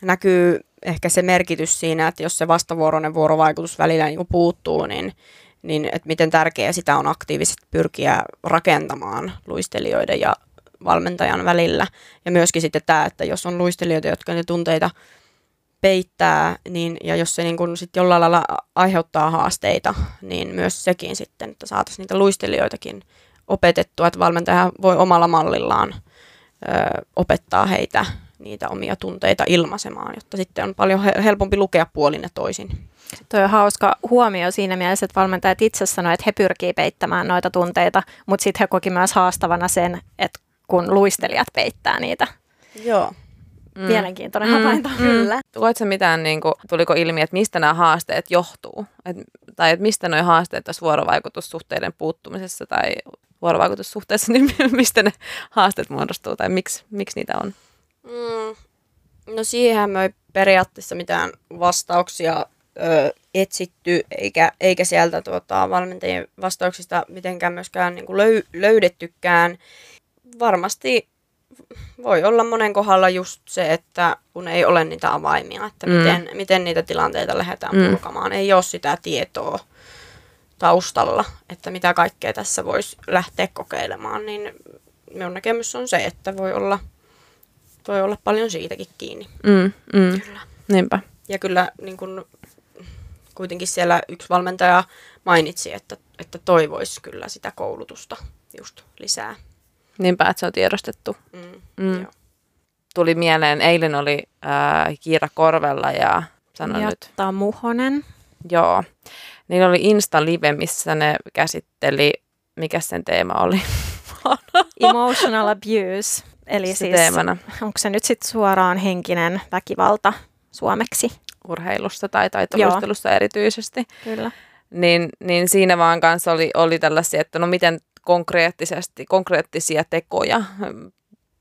näkyy ehkä se merkitys siinä, että jos se vastavuoroinen vuorovaikutus välillä niin puuttuu, niin, niin että miten tärkeää sitä on aktiivisesti pyrkiä rakentamaan luistelijoiden ja valmentajan välillä. Ja myöskin sitten tämä, että jos on luistelijoita, jotka ne tunteita peittää, niin, ja jos se niin kun sit jollain lailla aiheuttaa haasteita, niin myös sekin sitten, että saataisiin niitä luistelijoitakin opetettua, että valmentaja voi omalla mallillaan ö, opettaa heitä niitä omia tunteita ilmaisemaan, jotta sitten on paljon helpompi lukea puolin ja toisin. Tuo on hauska huomio siinä mielessä, että valmentajat itse sanoivat, että he pyrkii peittämään noita tunteita, mutta sitten he koki myös haastavana sen, että kun luistelijat peittää niitä. Joo. Mm. Mielenkiintoinen mm. havainto. Mm. Kyllä. Tuoitko mitään, niin kuin, tuliko ilmi, että mistä nämä haasteet johtuu? Et, tai että mistä nuo haasteet tässä vuorovaikutussuhteiden puuttumisessa tai vuorovaikutussuhteessa, niin mistä ne haasteet muodostuu tai miksi, miksi niitä on? Mm. No siihen me ei periaatteessa mitään vastauksia ö, etsitty, eikä, eikä sieltä tuota, valmentajien vastauksista mitenkään myöskään niin kuin löy, löydettykään. Varmasti voi olla monen kohdalla just se, että kun ei ole niitä avaimia, että mm. miten, miten niitä tilanteita lähdetään mm. purkamaan. Ei ole sitä tietoa taustalla, että mitä kaikkea tässä voisi lähteä kokeilemaan, niin minun näkemys on se, että voi olla, voi olla paljon siitäkin kiinni. Mm, mm. Kyllä. Niinpä. Ja kyllä niin kun, kuitenkin siellä yksi valmentaja mainitsi, että, että toivoisi kyllä sitä koulutusta just lisää. Niinpä, että se on tiedostettu. Mm, mm. Joo. Tuli mieleen, eilen oli äh, Kiira Korvella ja Jatta nyt. Muhonen. Joo. Niillä oli Insta-live, missä ne käsitteli, mikä sen teema oli? Emotional abuse. Eli se siis, teemana. onko se nyt sitten suoraan henkinen väkivalta suomeksi? Urheilussa tai taitoluistelussa erityisesti. Kyllä. Niin, niin siinä vaan kanssa oli, oli tällaisia, että no miten konkreettisesti, konkreettisia tekoja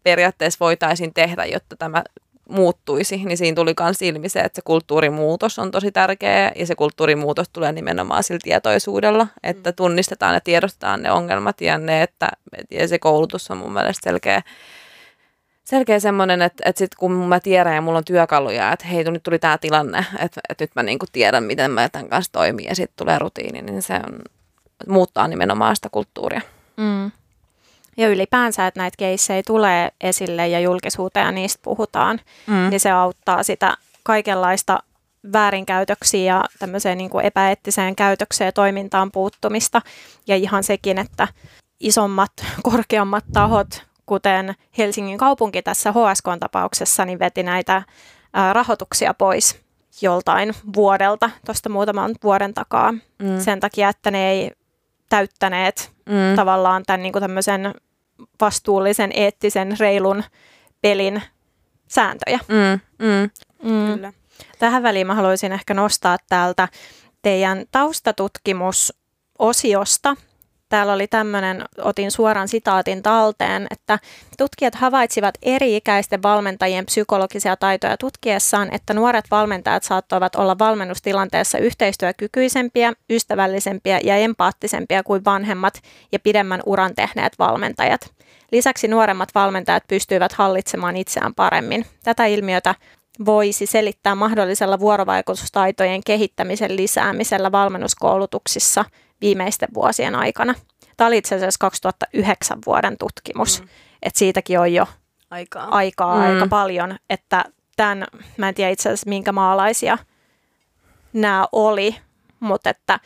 periaatteessa voitaisiin tehdä, jotta tämä muuttuisi, niin siinä tuli myös ilmi se, että se kulttuurimuutos on tosi tärkeä ja se kulttuurimuutos tulee nimenomaan sillä tietoisuudella, että mm. tunnistetaan ja tiedostetaan ne ongelmat ja ne, että ja se koulutus on mun mielestä selkeä, selkeä semmoinen, että, että sit kun mä tiedän ja mulla on työkaluja, että hei, nyt tuli tämä tilanne, että, että nyt mä niinku tiedän, miten mä tämän kanssa toimii ja sitten tulee rutiini, niin se on, muuttaa nimenomaan sitä kulttuuria. Mm. Ja ylipäänsä, että näitä keissejä tulee esille ja julkisuuteen ja niistä puhutaan, mm. niin se auttaa sitä kaikenlaista väärinkäytöksiin ja tämmöiseen niin kuin epäeettiseen käytökseen ja toimintaan puuttumista. Ja ihan sekin, että isommat, korkeammat tahot, kuten Helsingin kaupunki tässä HSK-tapauksessa, niin veti näitä rahoituksia pois joltain vuodelta, tuosta muutaman vuoden takaa, mm. sen takia, että ne ei täyttäneet mm. tavallaan tämän niin kuin tämmöisen vastuullisen, eettisen, reilun pelin sääntöjä. Mm, mm. Mm. Kyllä. Tähän väliin mä haluaisin ehkä nostaa täältä teidän taustatutkimusosiosta täällä oli tämmöinen, otin suoran sitaatin talteen, että tutkijat havaitsivat eri-ikäisten valmentajien psykologisia taitoja tutkiessaan, että nuoret valmentajat saattoivat olla valmennustilanteessa yhteistyökykyisempiä, ystävällisempiä ja empaattisempia kuin vanhemmat ja pidemmän uran tehneet valmentajat. Lisäksi nuoremmat valmentajat pystyivät hallitsemaan itseään paremmin. Tätä ilmiötä voisi selittää mahdollisella vuorovaikutustaitojen kehittämisen lisäämisellä valmennuskoulutuksissa – viimeisten vuosien aikana. Tämä oli itse asiassa 2009 vuoden tutkimus, mm. että siitäkin on jo aikaa, aikaa mm. aika paljon, että tämän, mä en tiedä itse asiassa minkä maalaisia nämä oli, mutta että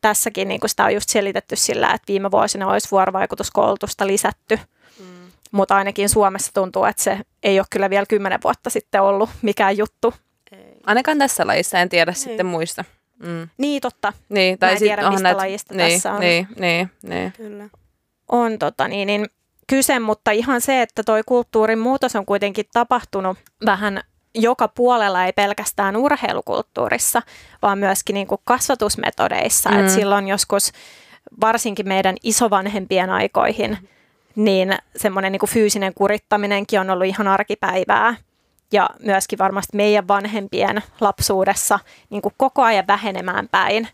tässäkin niin sitä on just selitetty sillä, että viime vuosina olisi vuorovaikutuskoulutusta lisätty, mm. mutta ainakin Suomessa tuntuu, että se ei ole kyllä vielä kymmenen vuotta sitten ollut mikään juttu. Ei. Ainakaan tässä lajissa, en tiedä ei. sitten muista. Mm. Niin, totta. Niin, tai Mä en tiedä, mistä näet... lajista niin, tässä on. Niin, niin, niin. Kyllä. On tota, niin, niin, kyse, mutta ihan se, että toi kulttuurin muutos on kuitenkin tapahtunut vähän joka puolella, ei pelkästään urheilukulttuurissa, vaan myöskin niin kuin kasvatusmetodeissa. Mm. Et silloin joskus, varsinkin meidän isovanhempien aikoihin, niin semmoinen niin fyysinen kurittaminenkin on ollut ihan arkipäivää ja myöskin varmasti meidän vanhempien lapsuudessa niin kuin koko ajan vähenemään päin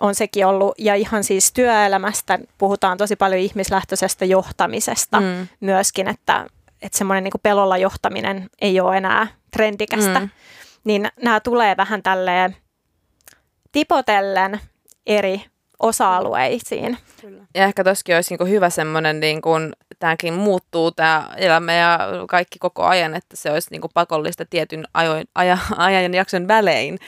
on sekin ollut. Ja ihan siis työelämästä puhutaan tosi paljon ihmislähtöisestä johtamisesta mm. myöskin, että, että semmoinen niin kuin pelolla johtaminen ei ole enää trendikästä. Mm. Niin nämä tulee vähän tälleen tipotellen eri osa-alueisiin. Kyllä. Ja ehkä toskin olisi niin hyvä semmoinen, niin kuin, tämäkin muuttuu tämä elämä ja kaikki koko ajan, että se olisi niin kuin pakollista tietyn ajoin, aja, ajan jakson välein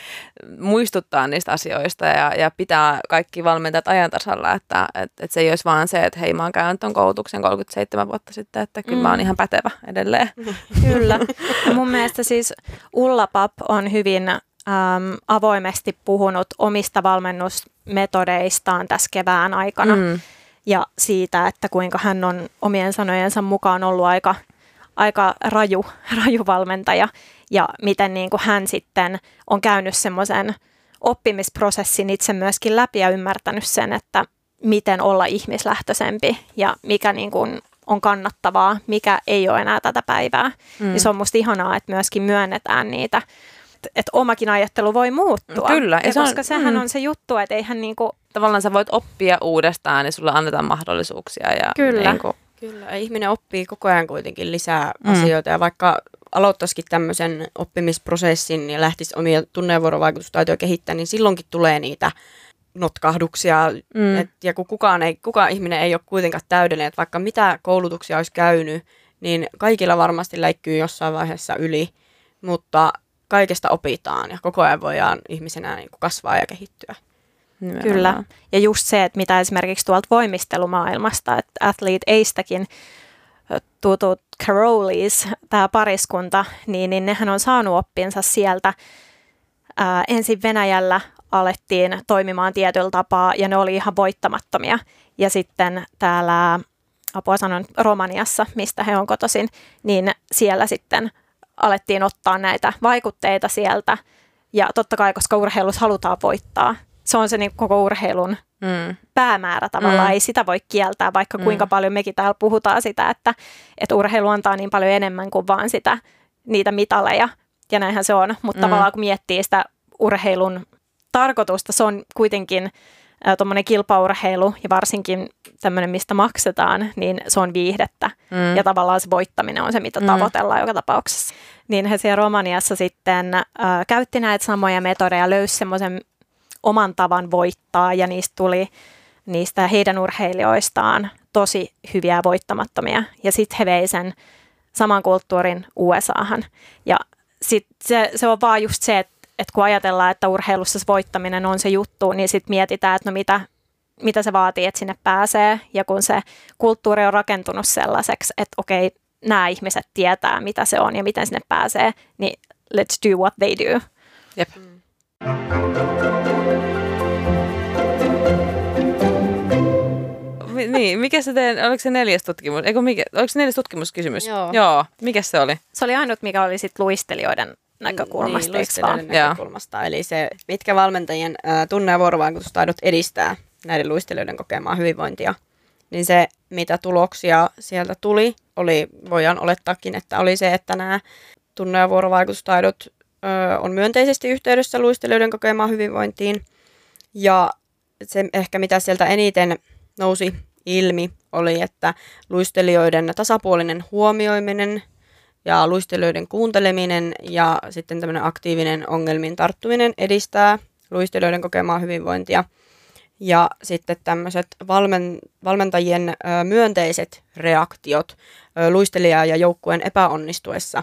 muistuttaa niistä asioista ja, ja pitää kaikki valmentajat ajan tasalla, että, että, että se ei olisi vaan se, että hei mä oon käynyt tuon koulutuksen 37 vuotta sitten, että kyllä mm. mä oon mm. ihan pätevä edelleen. Kyllä. Mun mielestä siis Ulla Pap on hyvin äm, avoimesti puhunut omista valmennusmetodeistaan tässä kevään aikana. Mm ja siitä, että kuinka hän on omien sanojensa mukaan ollut aika, aika raju, raju valmentaja ja miten niin kuin hän sitten on käynyt semmoisen oppimisprosessin itse myöskin läpi ja ymmärtänyt sen, että miten olla ihmislähtöisempi ja mikä niin kuin on kannattavaa, mikä ei ole enää tätä päivää. Mm. Niin se on musta ihanaa, että myöskin myönnetään niitä että omakin ajattelu voi muuttua. Kyllä. Ja, ja koska on, sehän mm. on se juttu, että eihän niinku... Tavallaan sä voit oppia uudestaan ja sulle annetaan mahdollisuuksia. Ja Kyllä. Niinku... Kyllä, ja ihminen oppii koko ajan kuitenkin lisää mm. asioita ja vaikka aloittaisikin tämmöisen oppimisprosessin ja lähtisi omia tunne- ja vuorovaikutustaitoja kehittämään, niin silloinkin tulee niitä notkahduksia. Mm. Et, ja kun kukaan, ei, kukaan ihminen ei ole kuitenkaan täydellinen, että vaikka mitä koulutuksia olisi käynyt, niin kaikilla varmasti läikkyy jossain vaiheessa yli, mutta kaikesta opitaan ja koko ajan voidaan ihmisenä niin kuin kasvaa ja kehittyä. Nimenomaan. Kyllä. Ja just se, että mitä esimerkiksi tuolta voimistelumaailmasta, että Athlete Eistäkin tutut Carolis, tämä pariskunta, niin, niin nehän on saanut oppinsa sieltä. Ää, ensin Venäjällä alettiin toimimaan tietyllä tapaa ja ne oli ihan voittamattomia. Ja sitten täällä, apua sanon, Romaniassa, mistä he on kotoisin, niin siellä sitten alettiin ottaa näitä vaikutteita sieltä. Ja totta kai, koska urheilussa halutaan voittaa. Se on se niin koko urheilun mm. päämäärä tavallaan. Mm. Ei sitä voi kieltää, vaikka mm. kuinka paljon mekin täällä puhutaan sitä, että, että urheilu antaa niin paljon enemmän kuin vaan sitä, niitä mitaleja. Ja näinhän se on. Mutta mm. tavallaan kun miettii sitä urheilun tarkoitusta, se on kuitenkin tuommoinen kilpaurheilu ja varsinkin tämmöinen, mistä maksetaan, niin se on viihdettä. Mm. Ja tavallaan se voittaminen on se, mitä mm. tavoitellaan joka tapauksessa. Niin he siellä Romaniassa sitten äh, käytti näitä samoja metodeja, löysi semmoisen oman tavan voittaa ja niistä tuli niistä heidän urheilijoistaan tosi hyviä voittamattomia. Ja sitten he vei sen saman kulttuurin USAhan. Ja sit se, se on vaan just se, että että kun ajatellaan, että urheilussa voittaminen on se juttu, niin sitten mietitään, että no mitä, mitä se vaatii, että sinne pääsee. Ja kun se kulttuuri on rakentunut sellaiseksi, että okei, nämä ihmiset tietää, mitä se on ja miten sinne pääsee, niin let's do what they do. Jep. niin, mikä se teidän, oliko se neljäs tutkimus? Eikö mikä, oliko se neljäs tutkimuskysymys? Joo. Joo. Mikä se oli? Se oli ainut, mikä oli sit luistelijoiden näkökulmasta, niin, eikö vaan? näkökulmasta. Eli se, mitkä valmentajien ä, tunne- ja vuorovaikutustaidot edistää näiden luistelijoiden kokemaa hyvinvointia. Niin se, mitä tuloksia sieltä tuli, oli, voidaan olettaakin, että oli se, että nämä tunne- ja vuorovaikutustaidot ö, on myönteisesti yhteydessä luistelijoiden kokemaan hyvinvointiin. Ja se ehkä mitä sieltä eniten nousi ilmi oli, että luistelijoiden tasapuolinen huomioiminen ja luistelijoiden kuunteleminen ja sitten tämmöinen aktiivinen ongelmiin tarttuminen edistää luistelijoiden kokemaa hyvinvointia. Ja sitten tämmöiset valmen, valmentajien myönteiset reaktiot luistelijaa ja joukkueen epäonnistuessa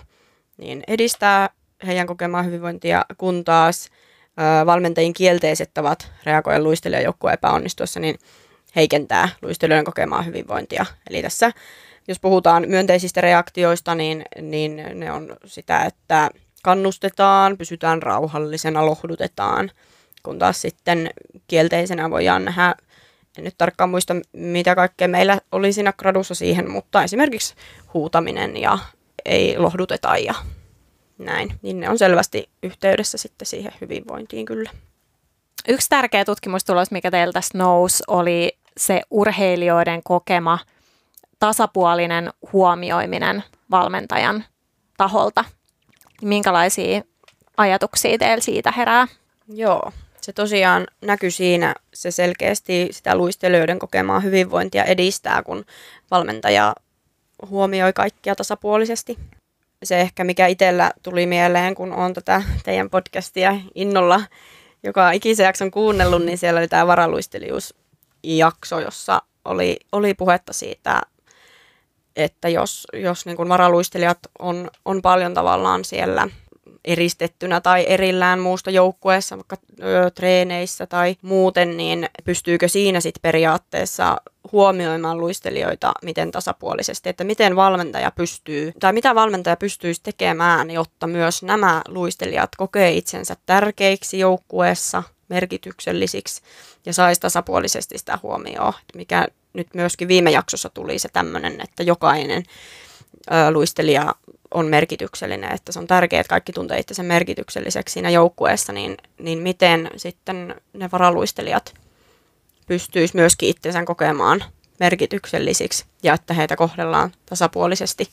niin edistää heidän kokemaa hyvinvointia, kun taas valmentajien kielteiset tavat reagoida luistelijan joukkueen epäonnistuessa, niin heikentää luistelijoiden kokemaa hyvinvointia. Eli tässä, jos puhutaan myönteisistä reaktioista, niin, niin ne on sitä, että kannustetaan, pysytään rauhallisena, lohdutetaan, kun taas sitten kielteisenä voidaan nähdä, en nyt tarkkaan muista, mitä kaikkea meillä oli siinä gradussa siihen, mutta esimerkiksi huutaminen ja ei lohduteta ja näin, niin ne on selvästi yhteydessä sitten siihen hyvinvointiin kyllä. Yksi tärkeä tutkimustulos, mikä teiltä nousi, oli se urheilijoiden kokema tasapuolinen huomioiminen valmentajan taholta. Minkälaisia ajatuksia teillä siitä herää? Joo, se tosiaan näkyy siinä, se selkeästi sitä luistelijoiden kokemaa hyvinvointia edistää, kun valmentaja huomioi kaikkia tasapuolisesti. Se ehkä mikä itsellä tuli mieleen, kun on tätä teidän podcastia innolla joka ikisen jakson kuunnellut, niin siellä oli tämä varaluistelijuusjakso, jossa oli, oli puhetta siitä, että jos, jos niin kuin varaluistelijat on, on paljon tavallaan siellä eristettynä tai erillään muusta joukkueessa, vaikka ö, treeneissä tai muuten, niin pystyykö siinä sitten periaatteessa huomioimaan luistelijoita miten tasapuolisesti, että miten valmentaja pystyy, tai mitä valmentaja pystyisi tekemään, jotta myös nämä luistelijat kokee itsensä tärkeiksi joukkueessa, merkityksellisiksi ja saisi tasapuolisesti sitä huomioon, mikä nyt myöskin viime jaksossa tuli se tämmöinen, että jokainen ö, luistelija on merkityksellinen, että se on tärkeää, että kaikki tuntee itsensä merkitykselliseksi siinä joukkueessa, niin, niin miten sitten ne varaluistelijat pystyisi myöskin itsensä kokemaan merkityksellisiksi ja että heitä kohdellaan tasapuolisesti.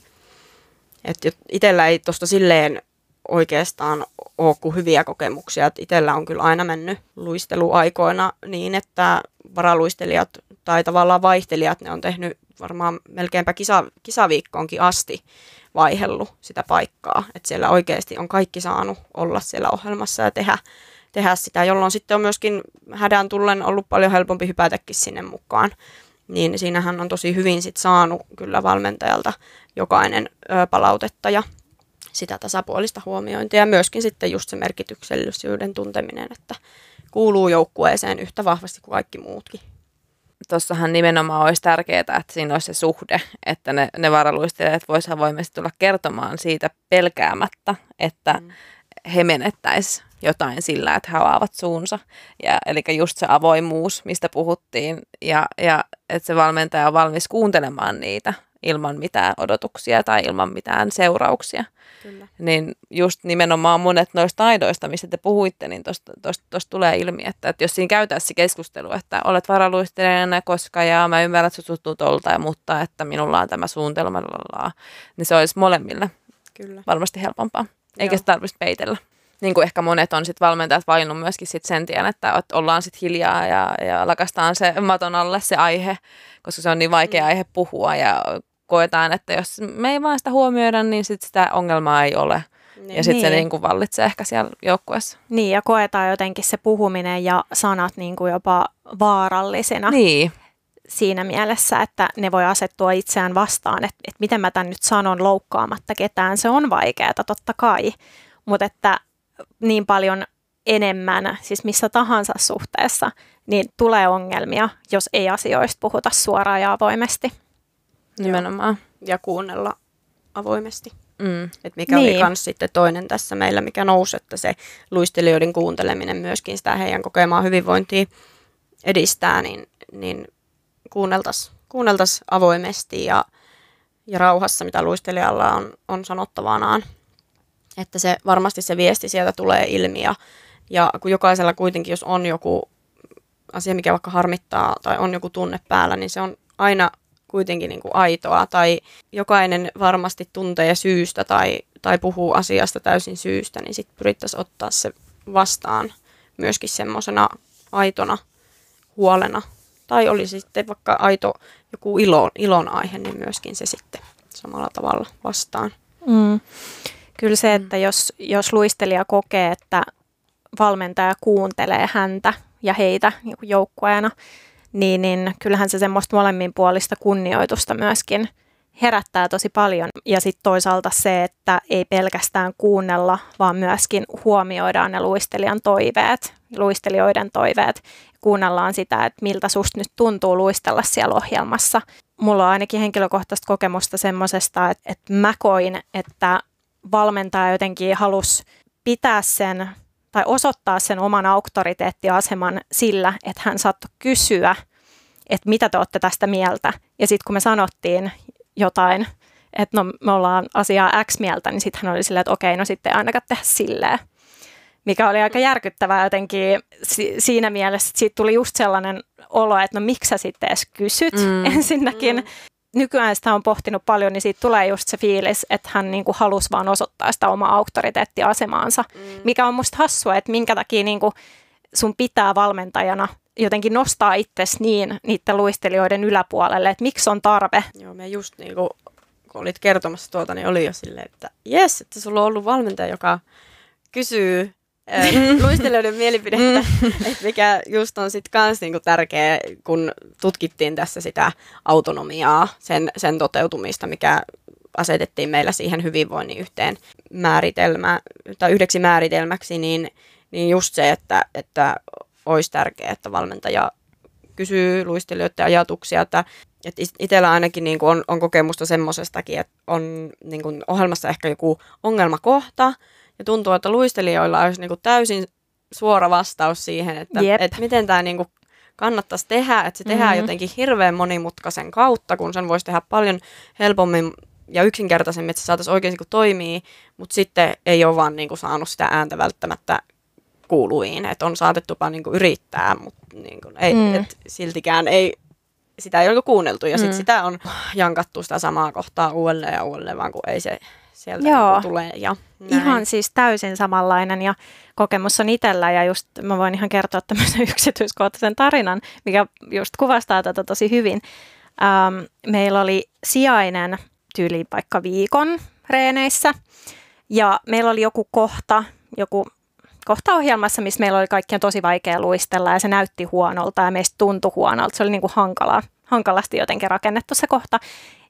Että itsellä ei tuosta silleen oikeastaan ole kuin hyviä kokemuksia. Että itsellä on kyllä aina mennyt luisteluaikoina niin, että varaluistelijat tai tavallaan vaihtelijat, ne on tehnyt varmaan melkeinpä kisa, kisaviikkoonkin asti vaihellut sitä paikkaa. Että siellä oikeasti on kaikki saanut olla siellä ohjelmassa ja tehdä, tehdä sitä, jolloin sitten on myöskin hädän tullen ollut paljon helpompi hypätäkin sinne mukaan. Niin siinähän on tosi hyvin sit saanut kyllä valmentajalta jokainen palautetta ja sitä tasapuolista huomiointia ja myöskin sitten just se merkityksellisyyden tunteminen, että kuuluu joukkueeseen yhtä vahvasti kuin kaikki muutkin tuossahan nimenomaan olisi tärkeää, että siinä olisi se suhde, että ne, ne varaluistelijat voisivat avoimesti tulla kertomaan siitä pelkäämättä, että mm. he menettäisi jotain sillä, että he avaavat suunsa. Ja, eli just se avoimuus, mistä puhuttiin, ja, ja että se valmentaja on valmis kuuntelemaan niitä ilman mitään odotuksia tai ilman mitään seurauksia. Kyllä. Niin just nimenomaan monet noista taidoista, mistä te puhuitte, niin tuosta tulee ilmi, että, että jos siinä käytäisiin keskustelu, että olet varaluistelijana koska ja mä ymmärrän, että sä tuttuu tolta, mutta että minulla on tämä suunnitelma, niin se olisi molemmille Kyllä. varmasti helpompaa. Eikä Joo. se tarvitsisi peitellä niin kuin ehkä monet on sitten valmentajat valinnut myöskin sit sen tien, että ollaan sitten hiljaa ja, ja lakastaan se maton alle se aihe, koska se on niin vaikea mm. aihe puhua ja koetaan, että jos me ei vaan sitä huomioida, niin sit sitä ongelmaa ei ole. Niin. Ja sitten niin. se niin kuin vallitsee ehkä siellä joukkueessa. Niin, ja koetaan jotenkin se puhuminen ja sanat niin kuin jopa vaarallisena. Niin. Siinä mielessä, että ne voi asettua itseään vastaan, että, että miten mä tämän nyt sanon loukkaamatta ketään. Se on vaikeaa, totta kai. Mutta että niin paljon enemmän, siis missä tahansa suhteessa, niin tulee ongelmia, jos ei asioista puhuta suoraan ja avoimesti. Nimenomaan. Ja kuunnella avoimesti. Mm. Et mikä niin. oli myös sitten toinen tässä meillä, mikä nousi, että se luistelijoiden kuunteleminen myöskin sitä heidän kokemaa hyvinvointia edistää, niin, niin kuunneltaisiin kuunneltais avoimesti ja, ja rauhassa, mitä luistelijalla on, on sanottavanaan. Että se varmasti se viesti sieltä tulee ilmi ja, ja kun jokaisella kuitenkin, jos on joku asia, mikä vaikka harmittaa tai on joku tunne päällä, niin se on aina kuitenkin niin kuin aitoa tai jokainen varmasti tuntee syystä tai, tai puhuu asiasta täysin syystä, niin sitten pyrittäisiin ottaa se vastaan myöskin semmoisena aitona huolena. Tai oli sitten vaikka aito joku ilon, ilon aihe, niin myöskin se sitten samalla tavalla vastaan. Mm. Kyllä se, että jos, jos luistelija kokee, että valmentaja kuuntelee häntä ja heitä niin joukkueena, niin, niin kyllähän se semmoista molemminpuolista kunnioitusta myöskin herättää tosi paljon. Ja sitten toisaalta se, että ei pelkästään kuunnella, vaan myöskin huomioidaan ne luistelijan toiveet, luistelijoiden toiveet. Kuunnellaan sitä, että miltä susta nyt tuntuu luistella siellä ohjelmassa. Mulla on ainakin henkilökohtaista kokemusta semmoisesta, että, että mä koin, että valmentaja jotenkin halusi pitää sen tai osoittaa sen oman auktoriteettiaseman sillä, että hän saattoi kysyä, että mitä te olette tästä mieltä. Ja sitten kun me sanottiin jotain, että no me ollaan asiaa X mieltä, niin sitten hän oli silleen, että okei, no sitten ainakaan tehdä silleen. Mikä oli aika järkyttävää jotenkin si- siinä mielessä, että siitä tuli just sellainen olo, että no miksi sä sitten edes kysyt mm. ensinnäkin. Mm nykyään sitä on pohtinut paljon, niin siitä tulee just se fiilis, että hän niin kuin halusi vaan osoittaa sitä omaa auktoriteettiasemaansa, mm. mikä on musta hassua, että minkä takia niin kuin sun pitää valmentajana jotenkin nostaa itsesi niin niiden luistelijoiden yläpuolelle, että miksi on tarve. Joo, me just niin kuin, kun olit kertomassa tuota, niin oli jo silleen, että jes, että sulla on ollut valmentaja, joka kysyy luistelijoiden mielipidettä, että mikä just on sitten kans niinku tärkeä, kun tutkittiin tässä sitä autonomiaa, sen, sen toteutumista, mikä asetettiin meillä siihen hyvinvoinnin yhteen määritelmä, tai yhdeksi määritelmäksi, niin, niin just se, että, että olisi tärkeää, että valmentaja kysyy luistelijoiden ajatuksia, että että itsellä ainakin niin kuin on, on kokemusta semmoisestakin, että on niin kuin ohjelmassa ehkä joku ongelmakohta, ja tuntuu, että luistelijoilla olisi niin kuin täysin suora vastaus siihen, että, että miten tämä niin kuin kannattaisi tehdä, että se tehdään mm-hmm. jotenkin hirveän monimutkaisen kautta, kun sen voisi tehdä paljon helpommin ja yksinkertaisemmin, että se saataisiin oikein niin toimii, mutta sitten ei ole vaan niin kuin saanut sitä ääntä välttämättä kuuluiin, että on saatettupa niin kuin yrittää, mutta niin kuin ei, mm. et siltikään ei, sitä ei ole kuunneltu ja sitten mm. sitä on jankattu sitä samaa kohtaa uudelleen ja uudelleen, vaan kun ei se sieltä Joo. Niin tulee. Ja näin. Ihan siis täysin samanlainen ja kokemus on itsellä ja just mä voin ihan kertoa tämmöisen yksityiskohtaisen tarinan, mikä just kuvastaa tätä tosi hyvin. Ähm, meillä oli sijainen tyyli vaikka viikon reeneissä ja meillä oli joku kohta, joku kohta ohjelmassa, missä meillä oli kaikkien tosi vaikea luistella ja se näytti huonolta ja meistä tuntui huonolta. Se oli niin kuin hankalaa, hankalasti jotenkin rakennettu se kohta.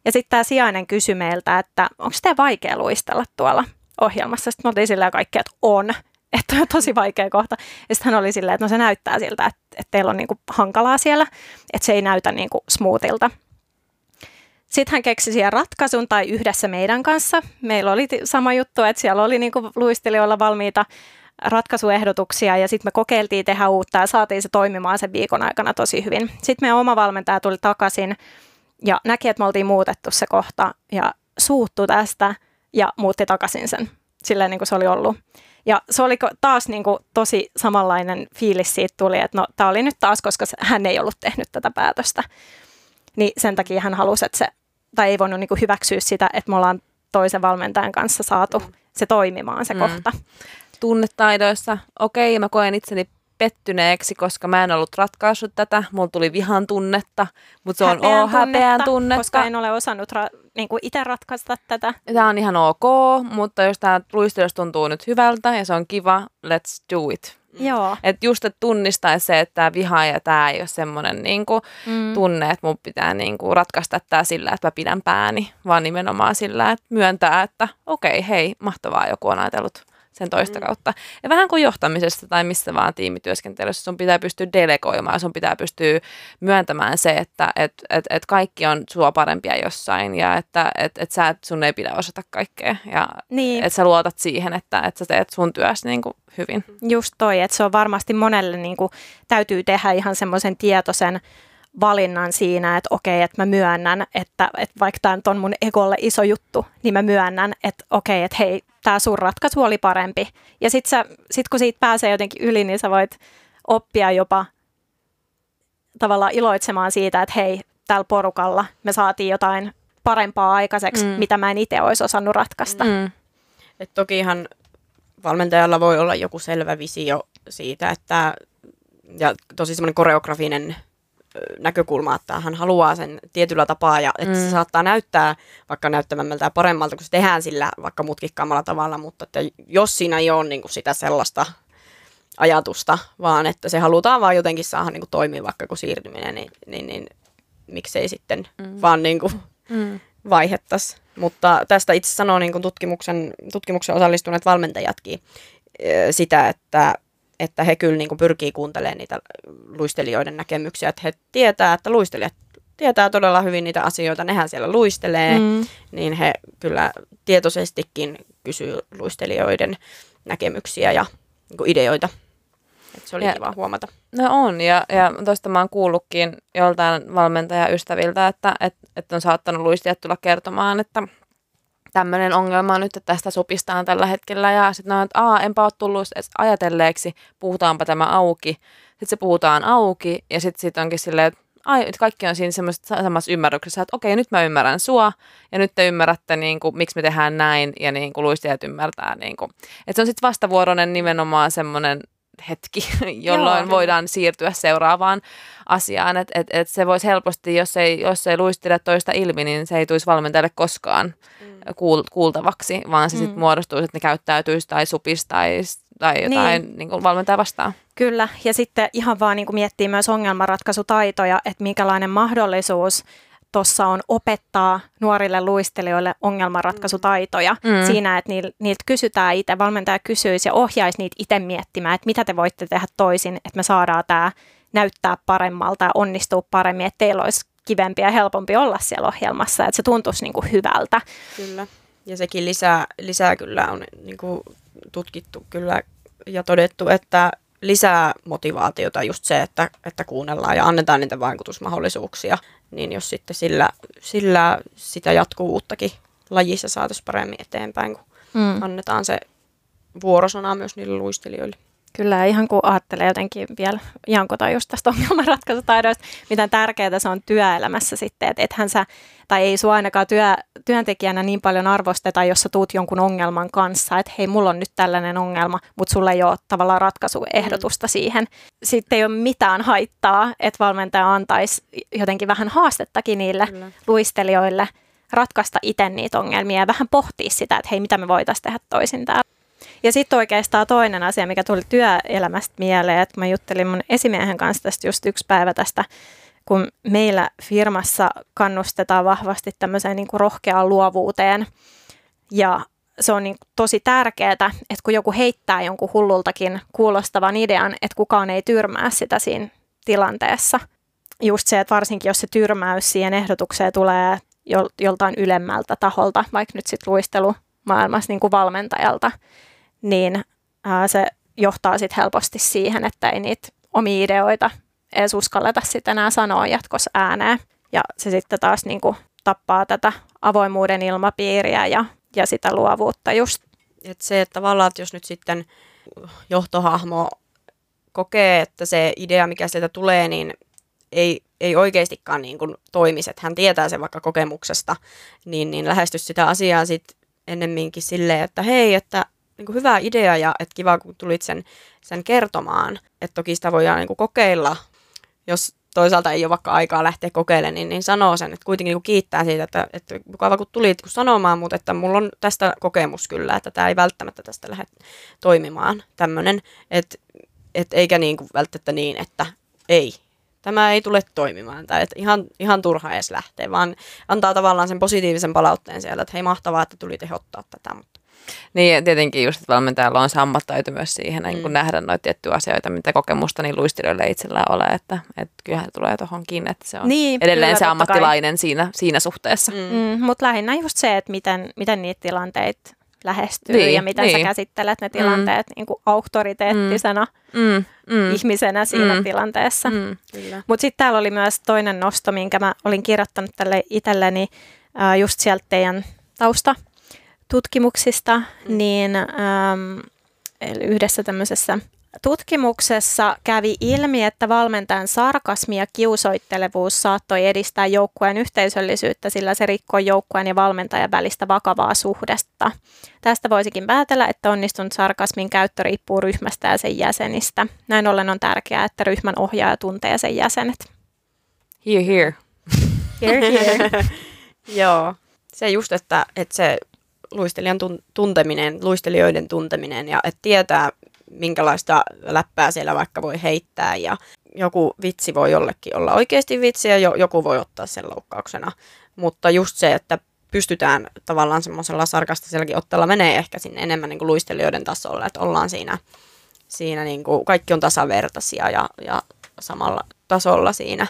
Ja sitten tämä sijainen kysyi meiltä, että onko tämä vaikea luistella tuolla ohjelmassa. Sitten me oltiin silleen kaikki, että on, että on tosi vaikea kohta. Ja sitten hän oli silleen, että no se näyttää siltä, että, että teillä on niinku hankalaa siellä, että se ei näytä niinku smoothilta. Sitten hän keksi siihen ratkaisun tai yhdessä meidän kanssa. Meillä oli sama juttu, että siellä oli niinku luistelijoilla valmiita ratkaisuehdotuksia ja sitten me kokeiltiin tehdä uutta ja saatiin se toimimaan sen viikon aikana tosi hyvin. Sitten meidän oma valmentaja tuli takaisin ja näki, että me oltiin muutettu se kohta ja suuttu tästä ja muutti takaisin sen silleen niin kuin se oli ollut. Ja se oli taas niin kuin tosi samanlainen fiilis siitä tuli, että no tämä oli nyt taas, koska hän ei ollut tehnyt tätä päätöstä. Niin sen takia hän halusi, että se, tai ei voinut niin kuin hyväksyä sitä, että me ollaan toisen valmentajan kanssa saatu se toimimaan se mm. kohta. Tunnetaidoissa, okei, okay, mä koen itseni pettyneeksi, koska mä en ollut ratkaissut tätä. Mulla tuli vihan tunnetta, mutta se on häpeän, oh, häpeän tunnetta. Koska en ole osannut ra- niin kuin itse ratkaista tätä. Tämä on ihan ok, mutta jos tämä luistelussa tuntuu nyt hyvältä ja se on kiva, let's do it. Mm. Joo. Et just, että tunnistaa se, että tämä viha ja tämä ei ole semmoinen niinku mm. tunne, että mun pitää niinku ratkaista tämä sillä, että mä pidän pääni, vaan nimenomaan sillä, että myöntää, että okei, okay, hei, mahtavaa, joku on ajatellut sen toista mm. kautta. Ja vähän kuin johtamisesta tai missä vaan tiimityöskentelyssä sun pitää pystyä delegoimaan, sun pitää pystyä myöntämään se, että et, et, et kaikki on sua parempia jossain ja että et, et sä, sun ei pidä osata kaikkea ja niin. että sä luotat siihen, että, että sä teet sun työssä niin kuin hyvin. Just toi, että se on varmasti monelle niin kuin, täytyy tehdä ihan semmoisen tietoisen valinnan siinä, että okei, että mä myönnän, että, että vaikka tämä on mun egolle iso juttu, niin mä myönnän, että okei, että hei, tämä sun ratkaisu oli parempi. Ja sitten sit kun siitä pääsee jotenkin yli, niin sä voit oppia jopa tavallaan iloitsemaan siitä, että hei, tällä porukalla me saatiin jotain parempaa aikaiseksi, mm. mitä mä en itse olisi osannut ratkaista. Mm. Et tokihan valmentajalla voi olla joku selvä visio siitä, että ja tosi semmoinen koreografinen näkökulma, että hän haluaa sen tietyllä tapaa ja että mm. se saattaa näyttää vaikka näyttävämmältä ja paremmalta, kun se tehdään sillä vaikka mutkikkaammalla tavalla, mutta että jos siinä ei ole niin kuin sitä sellaista ajatusta, vaan että se halutaan vaan jotenkin saada niin kuin toimia vaikka kun siirtyminen, niin, niin, niin miksei sitten mm. vaan niin kuin mm. vaihettaisi. Mutta tästä itse sanoo niin kuin tutkimuksen, tutkimuksen osallistuneet valmentajatkin sitä, että että he kyllä niin kuin pyrkii kuuntelemaan niitä luistelijoiden näkemyksiä, että he tietää, että luistelijat tietää todella hyvin niitä asioita, nehän siellä luistelee, mm. niin he kyllä tietoisestikin kysyy luistelijoiden näkemyksiä ja niin ideoita. Et se oli ja, kiva huomata. No on, ja, ja tuosta mä oon kuullutkin joltain valmentajaystäviltä, että et, et on saattanut luistelijat tulla kertomaan, että tämmöinen ongelma nyt, että tästä supistaan tällä hetkellä. Ja sitten on, että Aa, enpä ole tullut edes ajatelleeksi, puhutaanpa tämä auki. Sitten se puhutaan auki ja sitten sit onkin silleen, että ai, että kaikki on siinä samassa ymmärryksessä, että okei, nyt mä ymmärrän sua ja nyt te ymmärrätte, niin kuin, miksi me tehdään näin ja niin kuin, luistelijat ymmärtää. Niin kuin. Että se on sitten vastavuoroinen nimenomaan semmoinen hetki, jolloin Joo. voidaan siirtyä seuraavaan asiaan. Että et, et se voisi helposti, jos ei, jos ei luistele toista ilmi, niin se ei tulisi valmentajalle koskaan mm. kuul, kuultavaksi, vaan se mm. sitten muodostuisi, että ne käyttäytyisi tai supistaisi tai jotain niin. Niin kuin valmentaja vastaan. Kyllä, ja sitten ihan vaan niin kuin miettii myös ongelmanratkaisutaitoja, että minkälainen mahdollisuus tuossa on opettaa nuorille luistelijoille ongelmanratkaisutaitoja mm. siinä, että niiltä kysytään itse, valmentaja kysyisi ja ohjaisi niitä itse miettimään, että mitä te voitte tehdä toisin, että me saadaan tämä näyttää paremmalta ja onnistua paremmin, että teillä olisi kivempi ja helpompi olla siellä ohjelmassa, että se tuntuisi niin kuin hyvältä. Kyllä, ja sekin lisää, lisää kyllä on niin kuin tutkittu kyllä ja todettu, että lisää motivaatiota just se, että, että kuunnellaan ja annetaan niitä vaikutusmahdollisuuksia, niin jos sitten sillä, sillä sitä jatkuvuuttakin lajissa saataisiin paremmin eteenpäin, kun mm. annetaan se vuorosana myös niille luistelijoille. Kyllä, ihan kun ajattelee jotenkin vielä jankota just tästä ongelmanratkaisutaidoista, miten tärkeää se on työelämässä sitten, että ethän sä, tai ei sua ainakaan työ, työntekijänä niin paljon arvosteta, jos sä tuut jonkun ongelman kanssa, että hei, mulla on nyt tällainen ongelma, mutta sulla ei ole tavallaan ratkaisuehdotusta mm. siihen. Sitten ei ole mitään haittaa, että valmentaja antaisi jotenkin vähän haastettakin niille Kyllä. luistelijoille ratkaista itse niitä ongelmia ja vähän pohtia sitä, että hei, mitä me voitaisiin tehdä toisin täällä. Ja sitten oikeastaan toinen asia, mikä tuli työelämästä mieleen, että mä juttelin mun esimiehen kanssa tästä just yksi päivä tästä, kun meillä firmassa kannustetaan vahvasti tämmöiseen niin kuin rohkeaan luovuuteen. Ja se on niin tosi tärkeää, että kun joku heittää jonkun hullultakin kuulostavan idean, että kukaan ei tyrmää sitä siinä tilanteessa. Just se, että varsinkin jos se tyrmäys siihen ehdotukseen tulee joltain ylemmältä taholta, vaikka nyt sitten luistelumaailmassa niin kuin valmentajalta, niin ää, se johtaa sitten helposti siihen, että ei niitä omia ideoita edes uskalleta sitten enää sanoa jatkossa ääneen. Ja se sitten taas niin kuin tappaa tätä avoimuuden ilmapiiriä ja, ja sitä luovuutta just. Et se, että tavallaan, että jos nyt sitten johtohahmo kokee, että se idea, mikä sieltä tulee, niin ei, ei oikeastikaan niin kuin toimisi, että hän tietää sen vaikka kokemuksesta, niin, niin lähestys sitä asiaa sitten ennemminkin silleen, että hei, että niin kuin hyvä idea ja että kiva, kun tulit sen, sen kertomaan. Että toki sitä voidaan niin kuin kokeilla, jos toisaalta ei ole vaikka aikaa lähteä kokeilemaan, niin, niin sanoo sen, että kuitenkin niin kiittää siitä, että, että mukava kun tulit kun sanomaan, mutta että mulla on tästä kokemus kyllä, että tämä ei välttämättä tästä lähde toimimaan tämmöinen, että et eikä niin kuin välttämättä niin, että ei, tämä ei tule toimimaan, tai että ihan, ihan turha edes lähteä, vaan antaa tavallaan sen positiivisen palautteen siellä, että hei mahtavaa, että tuli tehottaa tätä, mutta Niin ja tietenkin just, että valmentajalla on se ammattaito myös siihen, niin kun Mm. nähdä noita tiettyjä asioita, mitä kokemusta niin luistelijoilla ei itsellään ole, että, että kyllähän se tulee tuohon kiinni, että se on Niin, edelleen kyllä, se ammattilainen siinä, siinä suhteessa. Mm. Mm, Mutta lähinnä just se, että miten, miten niitä tilanteita lähestyy Niin, ja miten niin. sä käsittelet ne tilanteet niin kuin auktoriteettisena Mm, mm, ihmisenä siinä Mm. tilanteessa. mm. Mutta sitten täällä oli myös toinen nosto, minkä mä olin kirjoittanut tälle itselleni ää, just sieltä teidän taustatutkimuksista, mm. niin äm, yhdessä tämmöisessä tutkimuksessa kävi ilmi, että valmentajan sarkasmi ja kiusoittelevuus saattoi edistää joukkueen yhteisöllisyyttä, sillä se rikkoi joukkueen ja valmentajan välistä vakavaa suhdetta. Tästä voisikin päätellä, että onnistunut sarkasmin käyttö riippuu ryhmästä ja sen jäsenistä. Näin ollen on tärkeää, että ryhmän ohjaaja tuntee sen jäsenet. Here, here. Here, here. Joo, se just, että, että se luistelijan tun- tunteminen, luistelijoiden tunteminen ja että tietää, minkälaista läppää siellä vaikka voi heittää ja joku vitsi voi jollekin olla oikeasti vitsi ja jo, joku voi ottaa sen loukkauksena. Mutta just se, että pystytään tavallaan semmoisella sarkastisellakin otteella menee ehkä sinne enemmän niin kuin luistelijoiden tasolle, että ollaan siinä, siinä niin kuin, kaikki on tasavertaisia ja, ja samalla tasolla siinä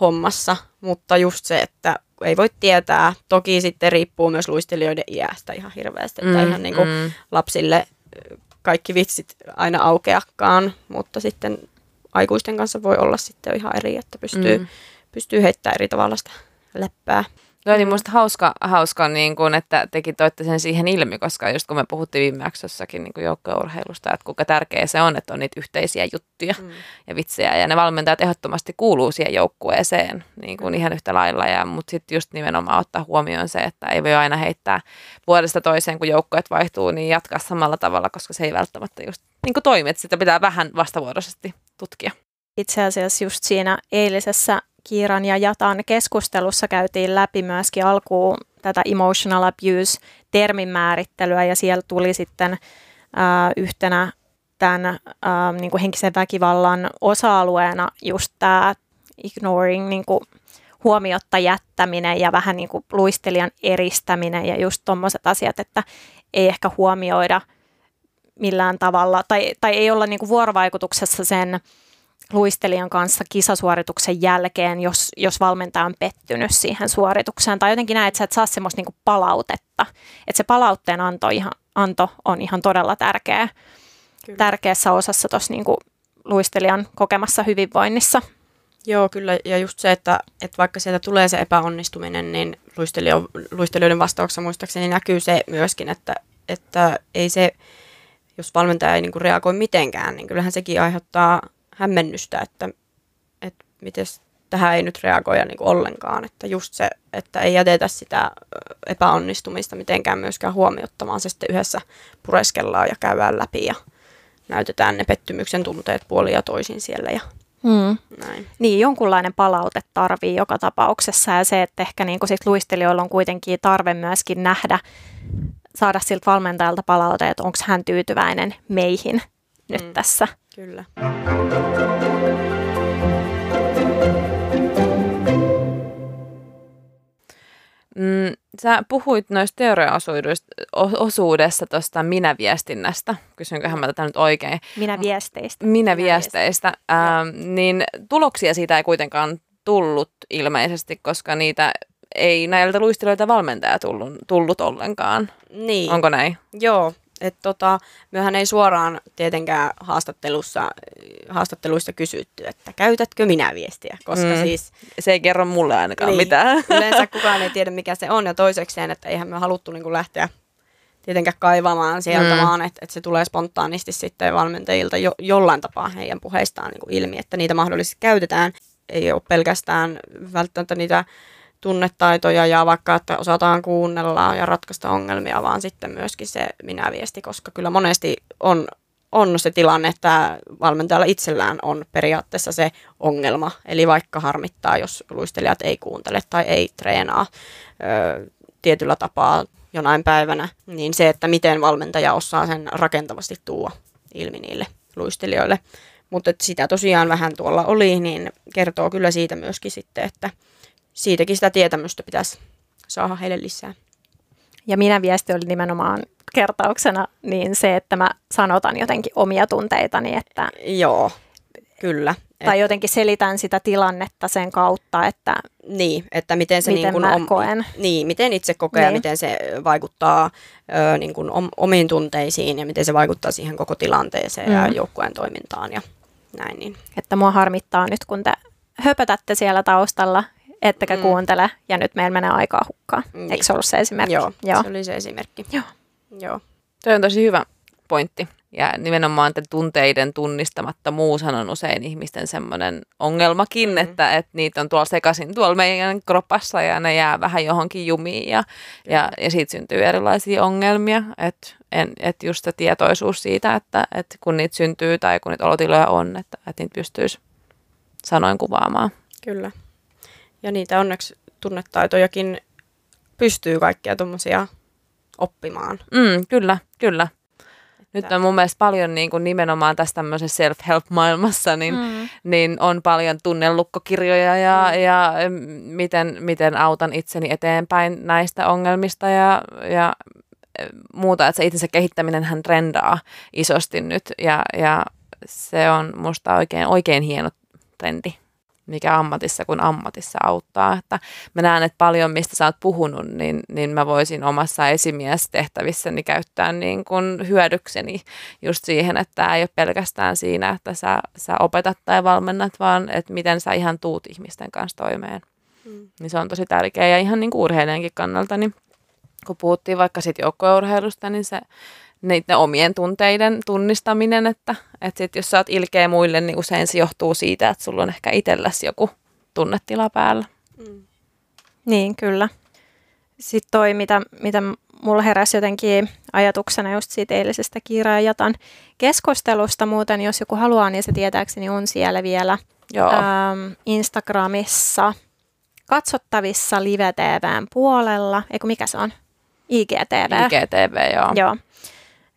hommassa, mutta just se, että ei voi tietää, toki sitten riippuu myös luistelijoiden iästä ihan hirveästi, että Mm, ihan niin kuin mm. lapsille kaikki vitsit aina aukeakaan, mutta sitten aikuisten kanssa voi olla sitten ihan eri, että pystyy, mm. pystyy heittämään eri tavalla sitä läppää. Tuo oli musta hauska, hauska niin kun, että tekin toitte sen siihen ilmi, koska just kun me puhuttiin viime jaksossakin niin joukkueurheilusta, että kuinka tärkeää se on, että on niitä yhteisiä juttuja Mm. ja vitsejä. Ja ne valmentajat ehdottomasti kuuluu siihen joukkueeseen niin kuin ihan yhtä lailla. Ja, mutta sitten just nimenomaan ottaa huomioon se, että ei voi aina heittää vuodesta toiseen, kun joukkueet vaihtuu, niin jatkaa samalla tavalla, koska se ei välttämättä just niin kuin toimi. Että sitä pitää vähän vastavuoroisesti tutkia. Itse asiassa just siinä eilisessä Kiiran ja Jatan keskustelussa käytiin läpi myöskin alkuun tätä emotional abuse-termin määrittelyä ja siellä tuli sitten ää, yhtenä tämän ää, niin kuin henkisen väkivallan osa-alueena just tämä ignoring, niin kuin huomiotta jättäminen ja vähän niin kuin luistelijan eristäminen ja just tuommoiset asiat, että ei ehkä huomioida millään tavalla tai, tai ei olla niin kuin vuorovaikutuksessa sen luistelijan kanssa kisasuorituksen jälkeen, jos, jos valmentaja on pettynyt siihen suoritukseen. Tai jotenkin näet, että sä et saa semmoista niinku palautetta. Että se palautteen anto, ihan, anto on ihan todella tärkeä, Kyllä. tärkeässä osassa tuossa niinku luistelijan kokemassa hyvinvoinnissa. Joo, kyllä. Ja just se, että, että vaikka sieltä tulee se epäonnistuminen, niin luistelijo, luistelijoiden vastauksessa muistaakseni näkyy se myöskin, että, että ei se, jos valmentaja ei niin kuin reagoi mitenkään, niin kyllähän sekin aiheuttaa hämmennystä, että, että miten tähän ei nyt reagoida niin kuin ollenkaan. Että just se, että ei jätetä sitä epäonnistumista mitenkään myöskään huomiottamaan, se sitten yhdessä pureskellaan ja käydään läpi ja näytetään ne pettymyksen tunteet puolin ja toisin siellä ja Hmm. näin. Niin, jonkunlainen palaute tarvii joka tapauksessa ja se, että ehkä niin sit luistelijoilla on kuitenkin tarve myöskin nähdä, saada siltä valmentajalta palaute, että onko hän tyytyväinen meihin nyt Mm. tässä. Kyllä. Mm, sä puhuit noista teoriaosuudessa tuosta minä-viestinnästä. Kysynköhän mä tätä nyt oikein. Minä viesteistä. Minä-viesteistä. Ähm, niin tuloksia siitä ei kuitenkaan tullut ilmeisesti, koska niitä ei näiltä luistelijoilta valmentaja tullut, tullut ollenkaan. Niin, Onko näin? joo. Että tota, myöhän ei suoraan tietenkään haastattelussa, haastatteluissa kysytty, että käytätkö minä viestiä, koska Mm. siis Se ei kerro mulle ainakaan Niin. mitään. yleensä kukaan ei tiedä mikä se on ja toisekseen, että eihän me haluttu niin lähteä tietenkään kaivamaan sieltä, Mm. vaan että, että se tulee spontaanisti sitten valmentajilta jo, jollain tapaa heidän puheistaan niin kuin ilmi, että niitä mahdollisesti käytetään. Ei ole pelkästään välttämättä niitä tunnetaitoja ja vaikka, että osataan kuunnella ja ratkaista ongelmia, vaan sitten myöskin se minä-viesti, koska kyllä monesti on, on se tilanne, että valmentajalla itsellään on periaatteessa se ongelma. Eli vaikka harmittaa, jos luistelijat ei kuuntele tai ei treenaa ö, tietyllä tapaa jonain päivänä, niin se, että miten valmentaja osaa sen rakentavasti tuoda ilmi niille luistelijoille. Mutta sitä tosiaan vähän tuolla oli, niin kertoo kyllä siitä myöskin sitten, että siitäkin sitä tietämystä pitäisi saada heille lisää. ja minä viesti oli nimenomaan kertauksena niin se, että mä sanotan jotenkin omia tunteitani, että Joo, kyllä. tai jotenkin selitän sitä tilannetta sen kautta, että Niin, että miten se Miten niin kuin mä koen. Niin, miten itse kokee niin. ja miten se vaikuttaa ö, niin kuin om, omiin tunteisiin ja miten se vaikuttaa siihen koko tilanteeseen mm. ja joukkueen toimintaan ja näin. Niin. että mua harmittaa nyt, kun te höpötätte siellä taustalla, ettekä Mm. kuuntele, ja nyt meillä menee aikaa hukkaan. Niin. Eikö se ollut se esimerkki? Joo, Joo. se oli se esimerkki. Joo. Joo. Toi on tosi hyvä pointti. Ja nimenomaan että tunteiden tunnistamattomuushan on usein ihmisten semmoinen ongelmakin, Mm. mm. että, että niitä on tuolla sekaisin tuolla meidän kropassa ja ne jää vähän johonkin jumiin ja, ja, ja siitä syntyy erilaisia ongelmia. Että et just se tietoisuus siitä, että, että kun niitä syntyy tai kun niitä olotiloja on, että, että niitä pystyisi sanoin kuvaamaan. Kyllä. Ja niitä onneksi tunnetaitojakin pystyy kaikkia tuommoisia oppimaan. Mm, kyllä, kyllä. Nyt on mun mielestä paljon niin kuin nimenomaan tässä tämmöisessä self-help-maailmassa, niin, Mm. niin on paljon tunnelukkokirjoja ja, Mm. ja miten, miten autan itseni eteenpäin näistä ongelmista ja, ja muuta. Että se itsensä kehittäminen hän trendaa isosti nyt ja, ja se on musta oikein, oikein hieno trendi mikä ammatissa kuin ammatissa auttaa. Että mä näen, että paljon mistä sä oot puhunut, niin, niin mä voisin omassa esimiestehtävissäni käyttää niin kuin hyödykseni just siihen, että tämä ei ole pelkästään siinä, että sä, sä opetat tai valmennat, vaan että miten sä ihan tuut ihmisten kanssa toimeen. Mm. Niin se on tosi tärkeää ja ihan niin kuin urheilijankin kannalta, niin kun puhuttiin vaikka sit joukkueurheilusta, niin se niiden omien tunteiden tunnistaminen, että, että sit jos sä oot ilkeä muille, niin usein se johtuu siitä, että sulla on ehkä itselläsi joku tunnetila päällä. Mm. Niin, kyllä. Sitten toi, mitä, mitä mulla heräsi jotenkin ajatuksena just siitä eilisestä Kiira ja Jatan keskustelusta. Muuten, jos joku haluaa, niin se tietääkseni on siellä vielä Joo. ähm, Instagramissa katsottavissa Live TVn puolella. Eikö mikä se on? IGTV. IGTV, joo. Joo.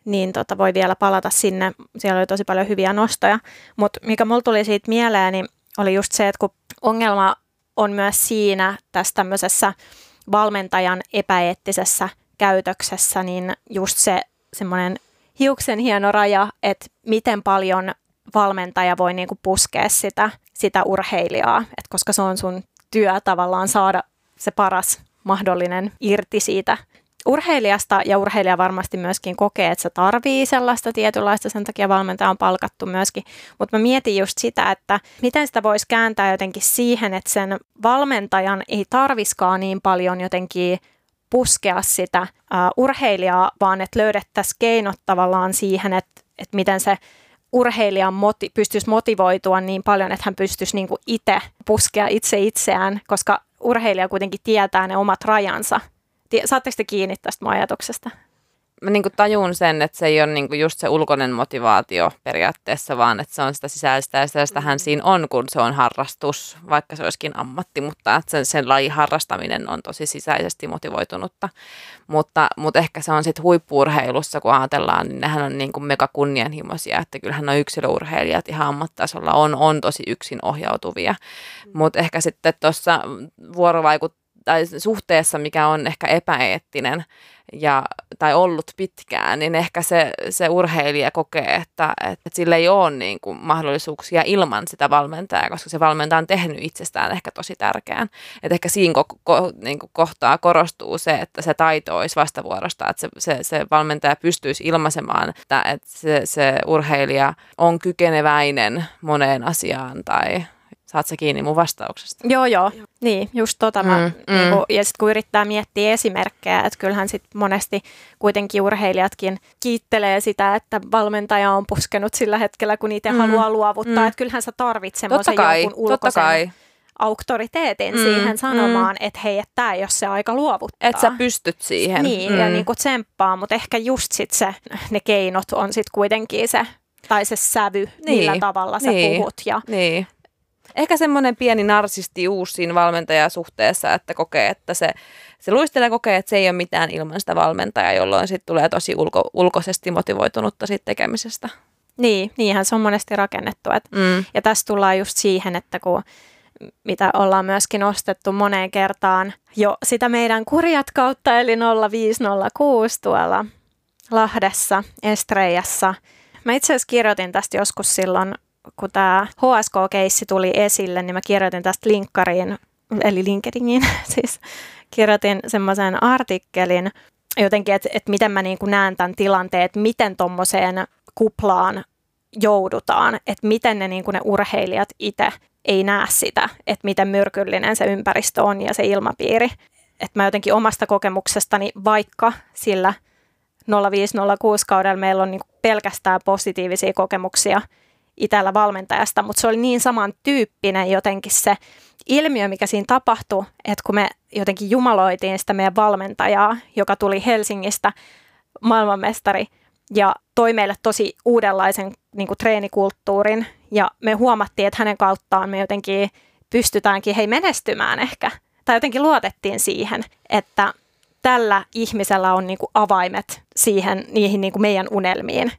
Niin tota, voi vielä palata sinne. Siellä oli tosi paljon hyviä nostoja. Mutta mikä mulla tuli siitä mieleen, niin oli just se, että kun ongelma on myös siinä tässä tämmöisessä valmentajan epäeettisessä käytöksessä, niin just se semmoinen hiuksen hieno raja, että miten paljon valmentaja voi niinku puskea sitä, sitä urheilijaa, Et koska se on sun työ tavallaan saada se paras mahdollinen irti siitä urheilijasta ja urheilija varmasti myöskin kokee, että se tarvii sellaista tietynlaista, sen takia valmentaja on palkattu myöskin. Mutta mä mietin just sitä, että miten sitä voisi kääntää jotenkin siihen, että sen valmentajan ei tarviskaan niin paljon jotenkin puskea sitä uh, urheilijaa, vaan että löydettäisiin keinot tavallaan siihen, että, että miten se urheilija moti- pystyisi motivoitua niin paljon, että hän pystyisi niinku itse puskea itse itseään, koska urheilija kuitenkin tietää ne omat rajansa. Saatteko te kiinni tästä mun ajatuksesta? Mä niin tajun sen, että se ei ole niin just se ulkoinen motivaatio periaatteessa, vaan että se on sitä sisäistä ja sisäistähän siinä on, kun se on harrastus, vaikka se olisikin ammatti, mutta että sen, sen lajin harrastaminen on tosi sisäisesti motivoitunutta. Mutta, mutta ehkä se on sitten huippuurheilussa, kun ajatellaan, niin nehän on niin kuin mega kunnianhimoisia, että kyllähän on yksilöurheilijat ihan ammattitasolla on, on tosi yksin ohjautuvia. Mutta ehkä sitten tuossa vuorovaikut tai suhteessa, mikä on ehkä epäeettinen ja, tai ollut pitkään, niin ehkä se, se urheilija kokee, että, että sillä ei ole niin kuin mahdollisuuksia ilman sitä valmentajaa, koska se valmentaja on tehnyt itsestään ehkä tosi tärkeän. Että ehkä siinä ko- ko- niin kuin kohtaa korostuu se, että se taito olisi vastavuorosta, että se, se, se valmentaja pystyisi ilmaisemaan, että, että se, se urheilija on kykeneväinen moneen asiaan tai Saat sä kiinni mun vastauksesta? Joo, joo. Niin, just tota mä, Mm, mm, mm. Niinku, ja sitten kun yrittää miettiä esimerkkejä, että kyllähän sit monesti kuitenkin urheilijatkin kiittelee sitä, että valmentaja on puskenut sillä hetkellä, kun niitä Mm, haluaa luovuttaa, mm. että kyllähän sä tarvit semmoisen jonkun ulkoisen kai. auktoriteetin Mm, siihen sanomaan, että hei, että tämä ei ole se aika luovuttaa. Että sä pystyt siihen. Niin, mm. ja niin kuin tsemppaa, mutta ehkä just sit se, ne keinot on sitten kuitenkin se, tai se sävy, niin. millä Niin, tavalla sä niin. puhut. Ja, Niin. Ehkä semmoinen pieni narsistius siinä valmentajasuhteessa, että kokee, että se, se luistelee kokee, että se ei ole mitään ilman sitä valmentajaa, jolloin sitten tulee tosi ulko, ulkoisesti motivoitunutta siitä tekemisestä. niin, niinhän se on monesti rakennettu. Et, Mm. ja tässä tullaan just siihen, että kun mitä ollaan myöskin nostettu moneen kertaan jo sitä meidän kurjat kautta, eli 0506 tuolla Lahdessa, Estreijassa. Mä itse asiassa kirjoitin tästä joskus silloin, kun tämä HSK-keissi tuli esille, niin mä kirjoitin tästä linkkariin, eli LinkedIniin siis, kirjoitin semmoisen artikkelin jotenkin, että, että miten mä niin näen tämän tilanteen, että miten tuommoiseen kuplaan joudutaan, että miten ne, niin ne urheilijat itse ei näe sitä, että miten myrkyllinen se ympäristö on ja se ilmapiiri. Että mä jotenkin omasta kokemuksestani, vaikka sillä 0506 kaudella meillä on niin pelkästään positiivisia kokemuksia itellä valmentajasta, mutta se oli niin samantyyppinen jotenkin se ilmiö, mikä siinä tapahtui, että kun me jotenkin jumaloitiin sitä meidän valmentajaa, joka tuli Helsingistä maailmanmestari ja toi meille tosi uudenlaisen niin kuin treenikulttuurin ja me huomattiin, että hänen kauttaan me jotenkin pystytäänkin hei menestymään ehkä. Tai jotenkin luotettiin siihen, että tällä ihmisellä on niin kuin avaimet siihen, niihin niin kuin meidän unelmiin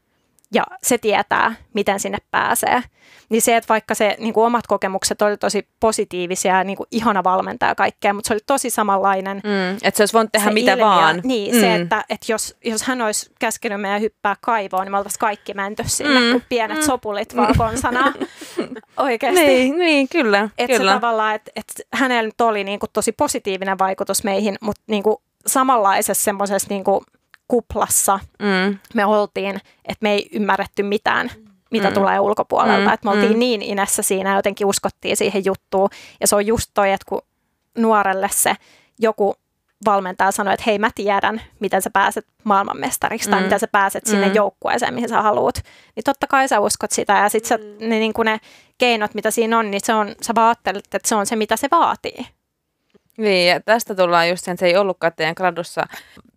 ja se tietää, miten sinne pääsee. Niin se, että vaikka se niin kuin omat kokemukset oli tosi positiivisia ja niin kuin ihana valmentaja ja kaikkea, mutta se oli tosi samanlainen. Mm, että se olisi voinut tehdä mitä ilmiö. vaan. Niin, mm. se, että, että jos, jos hän olisi käskenyt meidän hyppää kaivoon, niin me oltaisiin kaikki menty sinne, mm. kuin pienet mm. sopulit vaan konsana. Oikeasti. Niin, niin kyllä. Että kyllä. se tavallaan, että, että hänellä nyt oli niin kuin tosi positiivinen vaikutus meihin, mutta niin kuin samanlaisessa semmoisessa niin kuin kuplassa mm. me oltiin, että me ei ymmärretty mitään, mitä mm. tulee ulkopuolelta. Mm. Että me oltiin mm. niin inessä siinä, jotenkin uskottiin siihen juttuun. Ja se on just toi, että kun nuorelle se joku valmentaja sanoi, että hei mä tiedän, miten sä pääset maailmanmestariksi mm. tai miten sä pääset sinne mm. joukkueeseen, mihin sä haluat. Niin totta kai sä uskot sitä ja sitten mm. ne, niin ne keinot, mitä siinä on, niin se on, sä vaan että se on se, mitä se vaatii. Niin, ja tästä tullaan just sen, että se ei ollutkaan teidän gradussa,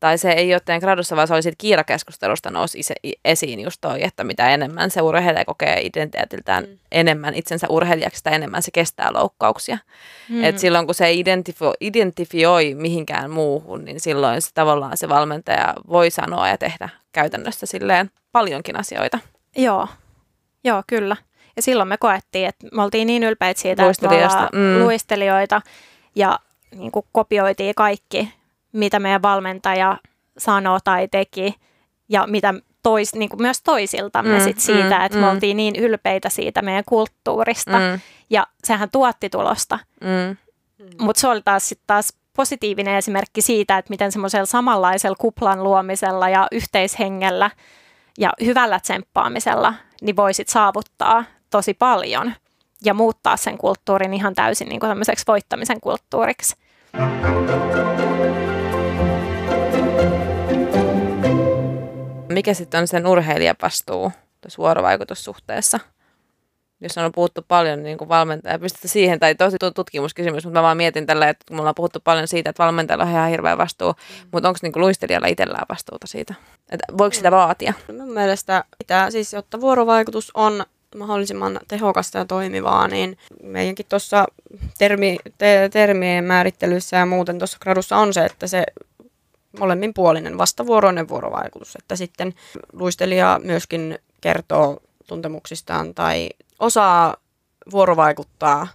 tai se ei ole teidän gradussa, vaan se oli siitä kiirakeskustelusta nousi esiin just toi, että mitä enemmän se urheilija kokee identiteetiltään mm. enemmän itsensä urheilijaksi, sitä enemmän se kestää loukkauksia. Mm. Et silloin kun se ei identifio, identifioi mihinkään muuhun, niin silloin se tavallaan se valmentaja voi sanoa ja tehdä käytännössä silleen paljonkin asioita. Joo, joo kyllä. Ja silloin me koettiin, että me oltiin niin ylpeitä siitä, että me mm. luistelijoita, ja niin kuin kopioitiin kaikki, mitä meidän valmentaja sanoi tai teki ja mitä tois, niin kuin myös toisiltamme mm, sit siitä, mm, että mm. me oltiin niin ylpeitä siitä meidän kulttuurista mm. ja sehän tuotti tulosta. Mm. Mutta se oli taas, sit taas positiivinen esimerkki siitä, että miten semmoisella samanlaisella kuplan luomisella ja yhteishengellä ja hyvällä tsemppaamisella niin voisit saavuttaa tosi paljon ja muuttaa sen kulttuurin ihan täysin niin kuin voittamisen kulttuuriksi. Mikä sitten on sen urheilijan vastuu tässä vuorovaikutussuhteessa? Jos on puhuttu paljon niin kuin valmentaja, pystytte siihen, tai tosi tutkimuskysymys, mutta mä vaan mietin tällä, että kun me ollaan puhuttu paljon siitä, että valmentajalla on ihan hirveä vastuu, mm. mutta onko niin luistelijalla itsellään vastuuta siitä? Että voiko sitä vaatia? Mun mielestä pitää, siis jotta vuorovaikutus on mahdollisimman tehokasta ja toimivaa, niin meidänkin tuossa termi, te, termien määrittelyssä ja muuten tuossa gradussa on se, että se molemminpuolinen vastavuoroinen vuorovaikutus, että sitten luistelija myöskin kertoo tuntemuksistaan tai osaa vuorovaikuttaa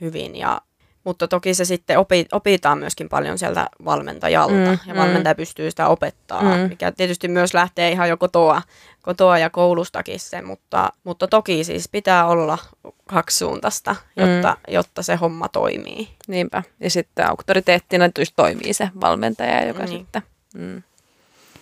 hyvin ja mutta toki se sitten opi, opitaan myöskin paljon sieltä valmentajalta mm, ja valmentaja mm. pystyy sitä opettaa, mm. mikä tietysti myös lähtee ihan jo kotoa, kotoa ja koulustakin se, mutta, mutta toki siis pitää olla kaksisuuntaista, jotta, mm. jotta se homma toimii. Niinpä. Ja sitten auktoriteettina toimii se valmentaja, joka niin. sitten... Mm.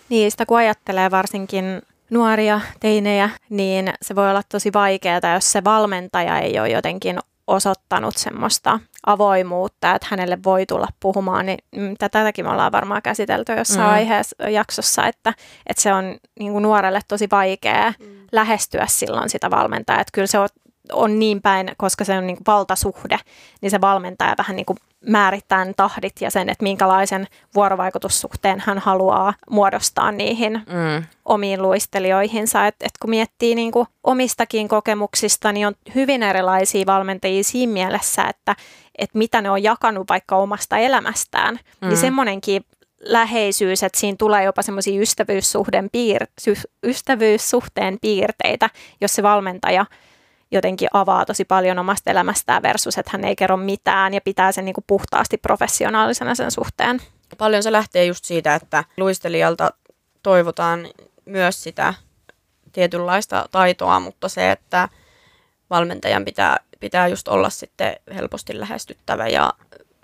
Niin, sitä kun ajattelee varsinkin nuoria teinejä, niin se voi olla tosi vaikeaa, jos se valmentaja ei ole jotenkin osoittanut semmoista avoimuutta, että hänelle voi tulla puhumaan, niin mm, tätäkin me ollaan varmaan käsitelty jossain mm. aiheessa jaksossa, että, että se on niin kuin nuorelle tosi vaikea mm. lähestyä silloin sitä valmentajaa, että kyllä se on, niin päin, koska se on niin kuin valtasuhde, niin se valmentaja vähän niin kuin määrittää tahdit ja sen, että minkälaisen vuorovaikutussuhteen hän haluaa muodostaa niihin mm. omiin luistelijoihinsa. Et, et kun miettii niin kuin omistakin kokemuksista, niin on hyvin erilaisia valmentajia siinä mielessä, että et mitä ne on jakanut vaikka omasta elämästään. Niin mm. Niin semmoinenkin läheisyys, että siinä tulee jopa semmoisia ystävyyssuhteen, piir, ystävyyssuhteen piirteitä, jos se valmentaja jotenkin avaa tosi paljon omasta elämästään versus, että hän ei kerro mitään ja pitää sen niin kuin puhtaasti professionaalisena sen suhteen. Paljon se lähtee just siitä, että luistelijalta toivotaan myös sitä tietynlaista taitoa, mutta se, että valmentajan pitää, pitää just olla sitten helposti lähestyttävä ja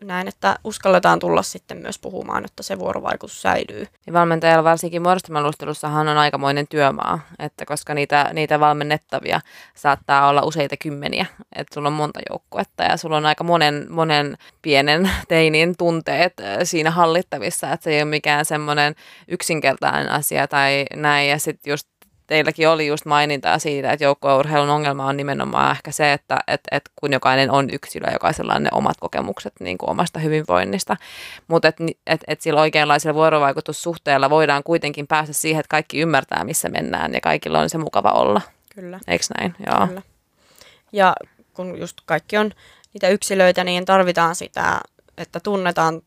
näin, että uskalletaan tulla sitten myös puhumaan, että se vuorovaikutus säilyy. Ja valmentajalla varsinkin muodostamallustelussahan on aikamoinen työmaa, että koska niitä, niitä valmennettavia saattaa olla useita kymmeniä, että sulla on monta joukkuetta ja sulla on aika monen, monen pienen teinin tunteet siinä hallittavissa, että se ei ole mikään semmoinen yksinkertainen asia tai näin ja sitten just teilläkin oli just mainintaa siitä, että joukkueurheilun ongelma on nimenomaan ehkä se, että et, et kun jokainen on yksilö, jokaisella on ne omat kokemukset niin kuin omasta hyvinvoinnista, mutta että et, et sillä oikeanlaisella vuorovaikutussuhteella voidaan kuitenkin päästä siihen, että kaikki ymmärtää, missä mennään ja kaikilla on se mukava olla. Kyllä. Eikö näin? Joo. Kyllä. Ja kun just kaikki on niitä yksilöitä, niin tarvitaan sitä, että tunnetaan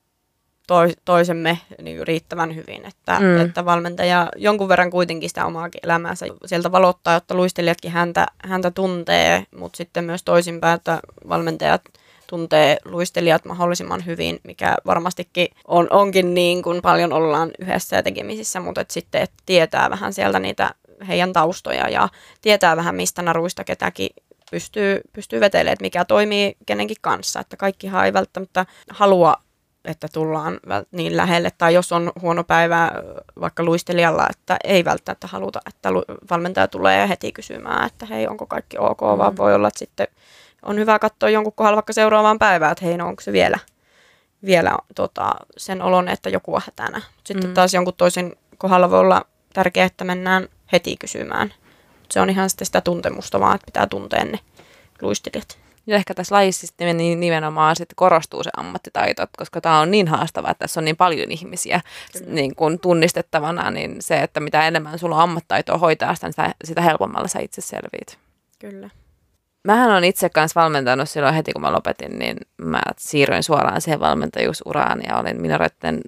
toisemme niin riittävän hyvin, että, mm. että valmentaja jonkun verran kuitenkin sitä omaa elämäänsä sieltä valottaa, jotta luistelijatkin häntä, häntä tuntee, mutta sitten myös toisinpäin, että valmentajat tuntee luistelijat mahdollisimman hyvin, mikä varmastikin on, onkin niin, kun paljon ollaan yhdessä ja tekemisissä, mutta et sitten et tietää vähän sieltä niitä heidän taustoja ja tietää vähän mistä naruista ketäkin pystyy, pystyy vetelemään, että mikä toimii kenenkin kanssa, että kaikkihan ei välttämättä halua että tullaan niin lähelle, tai jos on huono päivä vaikka luistelijalla, että ei välttämättä haluta, että valmentaja tulee heti kysymään, että hei, onko kaikki ok, mm. vaan voi olla, että sitten on hyvä katsoa jonkun kohdalla vaikka seuraavaan päivään, että hei, no onko se vielä, vielä tota, sen olon, että joku on hätänä. Sitten mm. taas jonkun toisen kohdalla voi olla tärkeää, että mennään heti kysymään. Se on ihan sitten sitä tuntemusta vaan, että pitää tuntea ne luistelijat. Ja ehkä tässä lajissa sitten nimenomaan sitten korostuu se ammattitaito, koska tämä on niin haastavaa, että tässä on niin paljon ihmisiä niin kuin tunnistettavana, niin se, että mitä enemmän sulla on ammattitaitoa hoitaa sitä, niin sitä, sitä helpommalla sä itse selviit. Kyllä. Mähän on itse kanssa valmentanut silloin heti, kun mä lopetin, niin mä siirryin suoraan siihen valmentajuusuraan ja olin minoroiden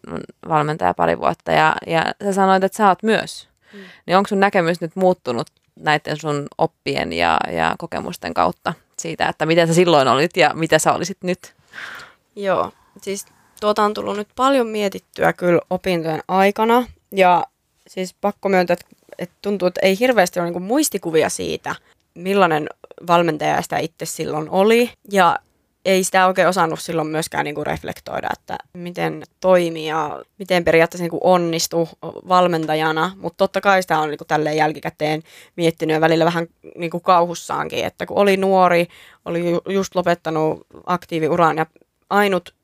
valmentaja pari vuotta. Ja, ja sä sanoit, että sä oot myös. Mm. Niin onko sun näkemys nyt muuttunut näiden sun oppien ja, ja kokemusten kautta siitä, että miten sä silloin olit ja mitä sä olisit nyt? Joo, siis tuota on tullut nyt paljon mietittyä kyllä opintojen aikana ja siis pakko myöntää, että, että tuntuu, että ei hirveästi ole niin muistikuvia siitä, millainen valmentaja sitä itse silloin oli. Ja ei sitä oikein osannut silloin myöskään niin kuin reflektoida, että miten toimii ja miten periaatteessa niin kuin onnistuu valmentajana, mutta totta kai sitä on niin kuin tälleen jälkikäteen miettinyt ja välillä vähän niin kuin kauhussaankin, että kun oli nuori, oli just lopettanut aktiiviuran ja ainut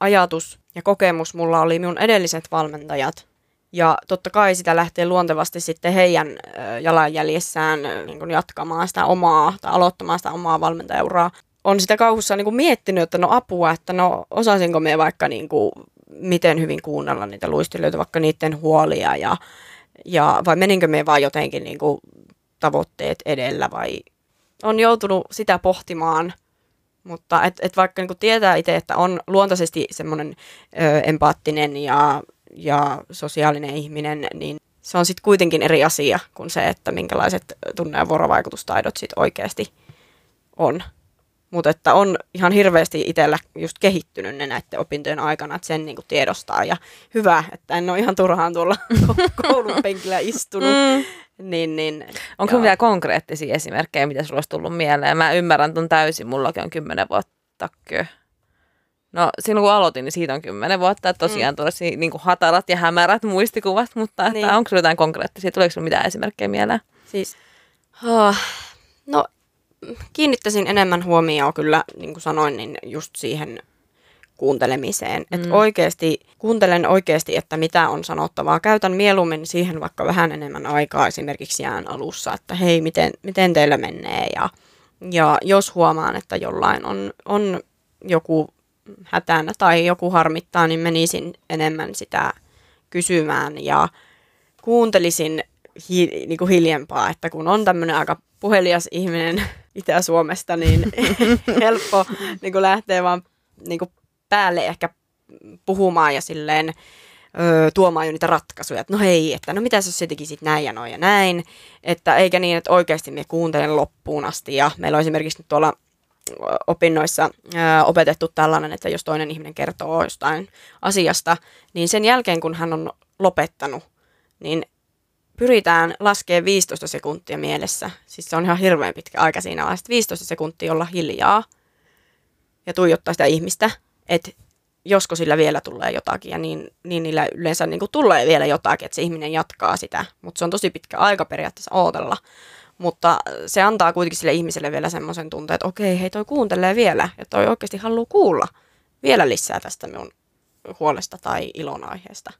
ajatus ja kokemus mulla oli minun edelliset valmentajat, ja totta kai sitä lähtee luontevasti sitten heidän jalanjäljessään niin jatkamaan sitä omaa tai aloittamaan sitä omaa valmentajauraa on sitä kauhussa niin kuin miettinyt, että no apua, että no osaisinko me vaikka niin kuin, miten hyvin kuunnella niitä luistelijoita, vaikka niiden huolia ja, ja vai meninkö me vaan jotenkin niin kuin, tavoitteet edellä vai on joutunut sitä pohtimaan, mutta et, et vaikka niin kuin tietää itse, että on luontaisesti semmoinen ö, empaattinen ja, ja sosiaalinen ihminen, niin se on sitten kuitenkin eri asia kuin se, että minkälaiset tunne- ja vuorovaikutustaidot sitten oikeasti on. Mutta että on ihan hirveästi itsellä just kehittynyt ne näiden opintojen aikana, että sen niinku tiedostaa. Ja hyvä, että en ole ihan turhaan tuolla koulun penkillä istunut. Mm. Niin, niin, Onko sinulla mitään konkreettisia esimerkkejä, mitä sinulla olisi tullut mieleen? Mä ymmärrän tuon täysin, mullakin on kymmenen vuotta kö. No silloin kun aloitin, niin siitä on kymmenen vuotta, että tosiaan mm. tosi niin kuin hatarat ja hämärät muistikuvat, mutta että niin. onko sinulla jotain konkreettisia, tuleeko sinulla mitään esimerkkejä mieleen? Siis, oh, no kiinnittäisin enemmän huomioon kyllä, niin kuin sanoin, niin just siihen kuuntelemiseen. Mm. Että oikeasti, kuuntelen oikeasti, että mitä on sanottavaa. Käytän mieluummin siihen vaikka vähän enemmän aikaa esimerkiksi jään alussa, että hei, miten, miten teillä menee. Ja, ja jos huomaan, että jollain on, on joku hätänä tai joku harmittaa, niin menisin enemmän sitä kysymään ja kuuntelisin hi, niin kuin hiljempaa, että kun on tämmöinen aika puhelias ihminen Itä-Suomesta, niin helppo niin kuin lähteä vaan niin kuin päälle ehkä puhumaan ja silleen öö, tuomaan jo niitä ratkaisuja, että no hei, että no mitä jos se tekisit näin ja noin ja näin, että eikä niin, että oikeasti me kuuntelen loppuun asti ja meillä on esimerkiksi nyt tuolla opinnoissa ää, opetettu tällainen, että jos toinen ihminen kertoo jostain asiasta, niin sen jälkeen kun hän on lopettanut, niin pyritään laskemaan 15 sekuntia mielessä. Siis se on ihan hirveän pitkä aika siinä vaiheessa. 15 sekuntia olla hiljaa ja tuijottaa sitä ihmistä, että josko sillä vielä tulee jotakin ja niin, niin niillä yleensä niin kuin tulee vielä jotakin, että se ihminen jatkaa sitä, mutta se on tosi pitkä aika periaatteessa ootella. Mutta se antaa kuitenkin sille ihmiselle vielä semmoisen tunteen, että okei, hei toi kuuntelee vielä ja toi oikeasti haluaa kuulla vielä lisää tästä minun huolesta tai ilon aiheesta.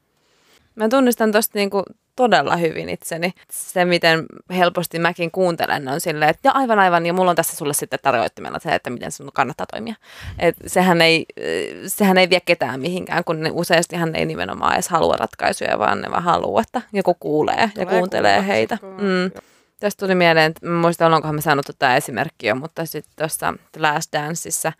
Mä tunnistan tosta niinku todella hyvin itseni. Se, miten helposti mäkin kuuntelen, on silleen, että ja aivan aivan, ja mulla on tässä sulle sitten tarjoittimella se, että miten sun kannattaa toimia. Et sehän, ei, sehän ei vie ketään mihinkään, kun ne useasti hän ei nimenomaan edes halua ratkaisuja, vaan ne vaan haluaa, että joku kuulee Tulee ja kuuntelee kuulla, heitä. Mm. Tästä tuli mieleen, että muistan, onkohan me sanottu tämä esimerkki jo, mutta sitten tuossa Last Danceissa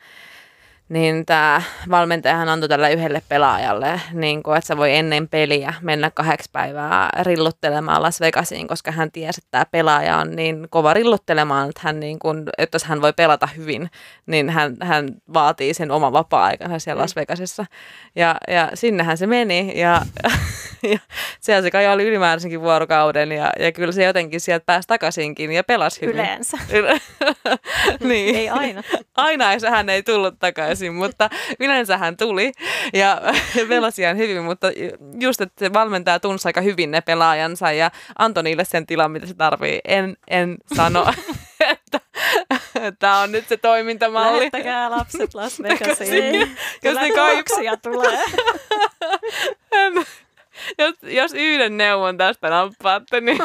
niin tämä valmentajahan antoi tälle yhdelle pelaajalle, niin kuin, että se voi ennen peliä mennä kahdeksi päivää rilluttelemaan Las Vegasiin, koska hän tiesi, että tämä pelaaja on niin kova rilluttelemaan, että, hän niin kuin, että jos hän voi pelata hyvin, niin hän, hän vaatii sen oman vapaa-aikansa siellä Las mm. Vegasissa. Ja, ja sinnehän se meni ja, ja siellä se kai oli ylimääräisenkin vuorokauden ja, ja kyllä se jotenkin sieltä pääsi takaisinkin ja pelasi hyvin. Yleensä. niin. Ei aina. Aina ei, hän ei tullut takaisin mutta yleensä hän tuli ja pelasi ihan hyvin, mutta just, että se valmentaja tunsi aika hyvin ne pelaajansa ja antoi niille sen tilan, mitä se tarvii. En, en sano, että tämä on nyt se toimintamalli. Lähettäkää lapset Las Vegasiin. Kyllä ne tulee. jos, jos yhden neuvon tästä nappaatte, niin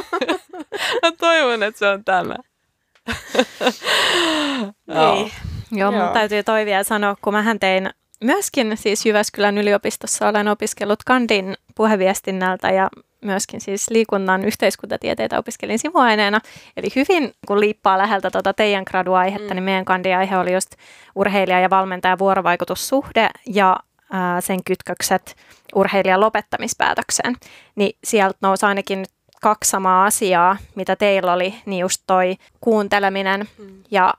toivon, että se on tämä. niin. Joo, Joo. täytyy toi vielä sanoa, kun mähän tein myöskin siis Jyväskylän yliopistossa olen opiskellut kandin puheviestinnältä ja myöskin siis liikunnan yhteiskuntatieteitä opiskelin sivuaineena. Eli hyvin, kun liippaa läheltä tuota teidän graduaihetta, mm. niin meidän kandiaihe oli just urheilija ja valmentaja vuorovaikutussuhde ja ää, sen kytkökset urheilijan lopettamispäätökseen. Niin sieltä nousi ainakin nyt kaksi samaa asiaa, mitä teillä oli, niin just toi kuunteleminen mm. ja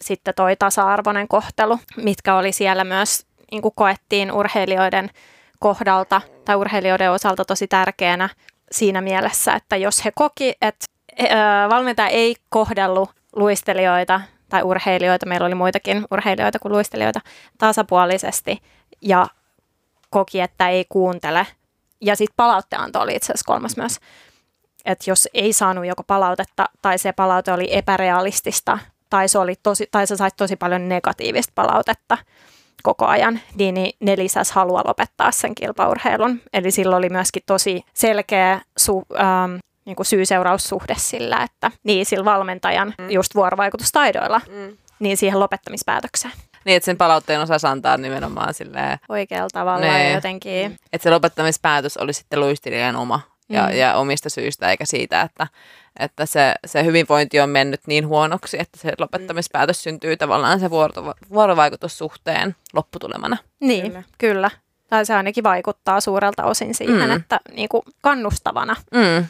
sitten toi tasa-arvoinen kohtelu, mitkä oli siellä myös niin kuin koettiin urheilijoiden kohdalta tai urheilijoiden osalta tosi tärkeänä siinä mielessä, että jos he koki, että valmentaja ei kohdellut luistelijoita tai urheilijoita, meillä oli muitakin urheilijoita kuin luistelijoita, tasapuolisesti ja koki, että ei kuuntele. Ja sitten palautteenanto oli itse asiassa kolmas myös, että jos ei saanut joko palautetta tai se palaute oli epärealistista tai, se oli tosi, tai sä sait tosi paljon negatiivista palautetta koko ajan, niin, niin ne lisäsi halua lopettaa sen kilpaurheilun. Eli silloin oli myöskin tosi selkeä su, ähm, niin kuin syy-seuraussuhde sillä, että niin sillä valmentajan mm. just vuorovaikutustaidoilla, mm. niin siihen lopettamispäätökseen. Niin, että sen palautteen osaisi antaa nimenomaan silleen... Oikealla tavalla ne. jotenkin. Että se lopettamispäätös oli sitten luistelijan oma ja, mm. ja omista syistä, eikä siitä, että, että se, se hyvinvointi on mennyt niin huonoksi, että se lopettamispäätös syntyy tavallaan se vuoro, vuorovaikutussuhteen lopputulemana. Niin, kyllä. kyllä. Tai se ainakin vaikuttaa suurelta osin siihen, mm. että niin kuin kannustavana. Mm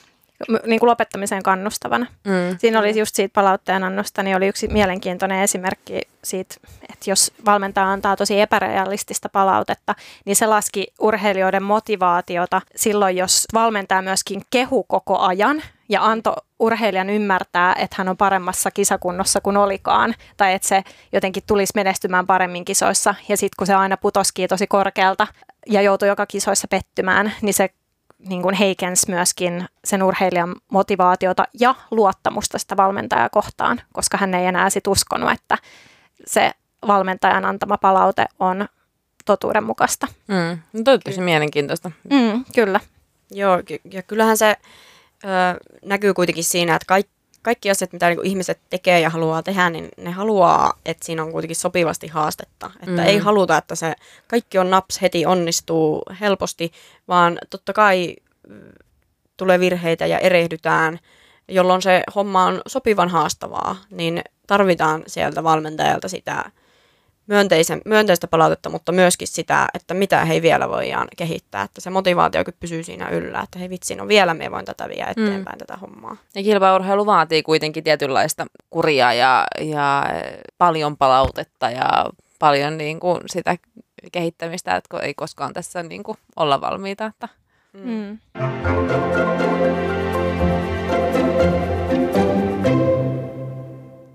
niin kuin lopettamiseen kannustavana. Mm. Siinä oli just siitä palautteen annosta, niin oli yksi mielenkiintoinen esimerkki siitä, että jos valmentaja antaa tosi epärealistista palautetta, niin se laski urheilijoiden motivaatiota silloin, jos valmentaja myöskin kehu koko ajan ja antoi urheilijan ymmärtää, että hän on paremmassa kisakunnossa kuin olikaan, tai että se jotenkin tulisi menestymään paremmin kisoissa, ja sitten kun se aina putoski tosi korkealta ja joutui joka kisoissa pettymään, niin se niin kuin heikensi myöskin sen urheilijan motivaatiota ja luottamusta sitä valmentajaa kohtaan, koska hän ei enää sit uskonut, että se valmentajan antama palaute on totuudenmukaista. Mm. No, toi on tosi mielenkiintoista. Mm, kyllä. Joo, ja kyllähän se ö, näkyy kuitenkin siinä, että kaikki kaikki asiat, mitä niin ihmiset tekee ja haluaa tehdä, niin ne haluaa, että siinä on kuitenkin sopivasti haastetta. Että mm. ei haluta, että se kaikki on naps heti onnistuu helposti, vaan totta kai tulee virheitä ja erehdytään, jolloin se homma on sopivan haastavaa, niin tarvitaan sieltä valmentajalta sitä myönteisen, myönteistä palautetta, mutta myöskin sitä, että mitä he vielä voidaan kehittää, että se motivaatio pysyy siinä yllä, että hei vitsi, no vielä me voin tätä viedä eteenpäin mm. tätä hommaa. Ja kilpaurheilu vaatii kuitenkin tietynlaista kuria ja, ja paljon palautetta ja paljon niin kuin sitä kehittämistä, että ei koskaan tässä niin kuin olla valmiita. Että. Mm. mm.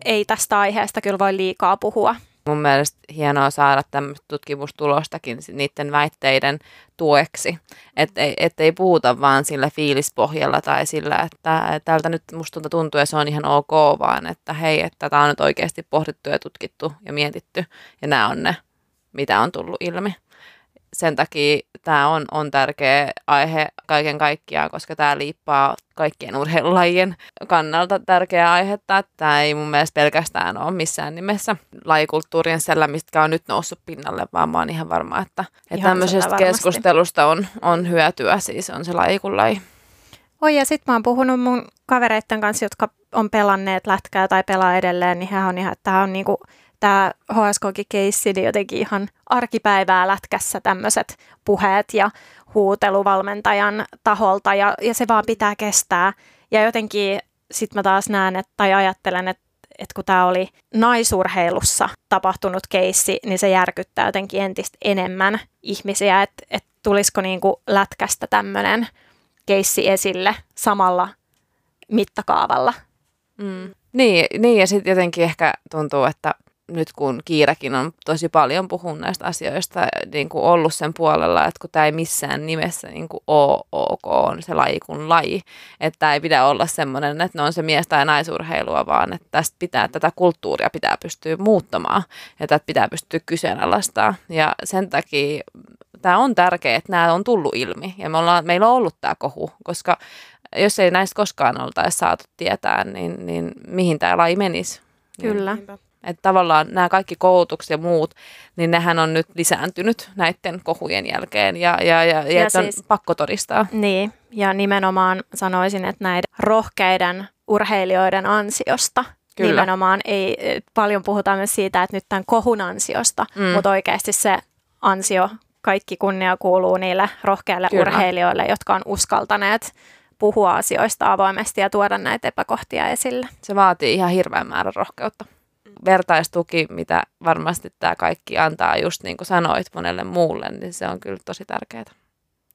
Ei tästä aiheesta kyllä voi liikaa puhua. Mun mielestä hienoa saada tämmöistä tutkimustulostakin niiden väitteiden tueksi. Että ei, et ei puhuta vaan sillä fiilispohjalla tai sillä, että tältä nyt musta tuntuu ja se on ihan ok, vaan että hei, että tämä on nyt oikeasti pohdittu ja tutkittu ja mietitty. Ja nämä on ne, mitä on tullut ilmi sen takia tämä on, on tärkeä aihe kaiken kaikkiaan, koska tämä liippaa kaikkien urheilulajien kannalta tärkeää aihetta. Tämä ei mun mielestä pelkästään ole missään nimessä lajikulttuurien siellä, mistä on nyt noussut pinnalle, vaan mä oon ihan varma, että, että tämmöisestä keskustelusta on, on hyötyä, siis on se laji kuin laji. Oi, ja sitten mä oon puhunut mun kavereiden kanssa, jotka on pelanneet lätkää tai pelaa edelleen, niin hän on ihan, että tämä on niinku tämä HSK-keissi niin jotenkin ihan arkipäivää lätkässä tämmöiset puheet ja huutelu valmentajan taholta ja, ja se vaan pitää kestää. Ja jotenkin sitten mä taas näen että, tai ajattelen, että että kun tämä oli naisurheilussa tapahtunut keissi, niin se järkyttää jotenkin entistä enemmän ihmisiä, että, että tulisiko niinku lätkästä tämmöinen keissi esille samalla mittakaavalla. Mm. Niin, niin, ja sitten jotenkin ehkä tuntuu, että nyt kun Kiirakin on tosi paljon puhunut näistä asioista, niin kuin ollut sen puolella, että kun tämä ei missään nimessä niin kuin ole ok, on se laji kuin laji. Että ei pidä olla semmoinen, että ne on se mies- tai naisurheilua, vaan että tästä pitää, tätä kulttuuria pitää pystyä muuttamaan ja tätä pitää pystyä kyseenalaistamaan. Ja sen takia tämä on tärkeää, että nämä on tullut ilmi ja me ollaan, meillä on ollut tämä kohu, koska jos ei näistä koskaan oltaisi saatu tietää, niin, niin mihin tämä laji menisi. Kyllä. Että tavallaan nämä kaikki koulutukset ja muut, niin nehän on nyt lisääntynyt näiden kohujen jälkeen ja, ja, ja, ja, ja siis, on pakko todistaa. Niin, ja nimenomaan sanoisin, että näiden rohkeiden urheilijoiden ansiosta Kyllä. nimenomaan ei, paljon puhutaan myös siitä, että nyt tämän kohun ansiosta, mm. mutta oikeasti se ansio, kaikki kunnia kuuluu niille rohkeille Kyllä. urheilijoille, jotka on uskaltaneet puhua asioista avoimesti ja tuoda näitä epäkohtia esille. Se vaatii ihan hirveän määrän rohkeutta vertaistuki, mitä varmasti tämä kaikki antaa, just niin kuin sanoit monelle muulle, niin se on kyllä tosi tärkeää.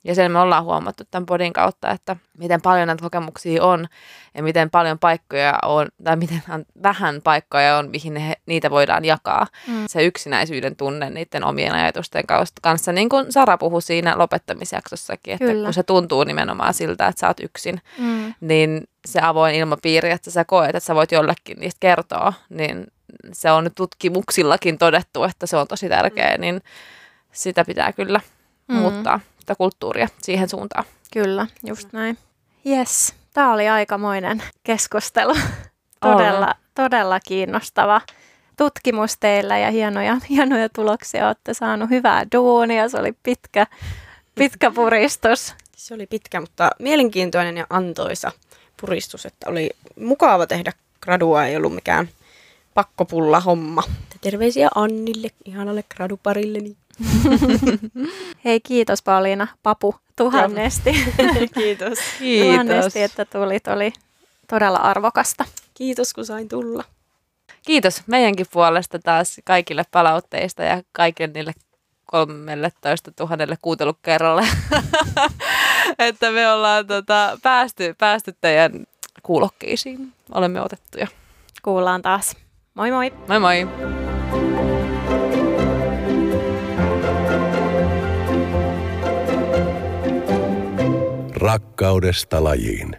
Ja sen me ollaan huomattu tämän podin kautta, että miten paljon näitä kokemuksia on ja miten paljon paikkoja on, tai miten vähän paikkoja on, mihin ne, niitä voidaan jakaa. Mm. Se yksinäisyyden tunne niiden omien ajatusten kanssa, niin kuin Sara puhui siinä lopettamisjaksossakin, että Kyllä. kun se tuntuu nimenomaan siltä, että sä oot yksin, mm. niin se avoin ilmapiiri, että sä koet, että sä voit jollekin niistä kertoa, niin se on tutkimuksillakin todettu, että se on tosi tärkeä, mm. niin sitä pitää kyllä mm. muuttaa, sitä kulttuuria siihen suuntaan. Kyllä, just näin. Yes, tämä oli aikamoinen keskustelu. todella, todella kiinnostava tutkimus teillä ja hienoja, hienoja tuloksia. Olette saanut hyvää duunia, se oli pitkä, pitkä puristus. Se oli pitkä, mutta mielenkiintoinen ja antoisa puristus, että oli mukava tehdä gradua, ei ollut mikään pakkopulla homma. Terveisiä Annille, ihanalle graduparilleni. Hei, kiitos Pauliina, papu, tuhannesti. kiitos. kiitos. Tuhannesti, että tulit, oli todella arvokasta. Kiitos, kun sain tulla. Kiitos meidänkin puolesta taas kaikille palautteista ja kaikille niille 13 tuhannelle kuuntelukerralle, että me ollaan tota, päästy, päästy teidän kuulokkeisiin. Olemme otettuja. Kuullaan taas. Moi moi! Moi moi! Rakkaudesta lajiin.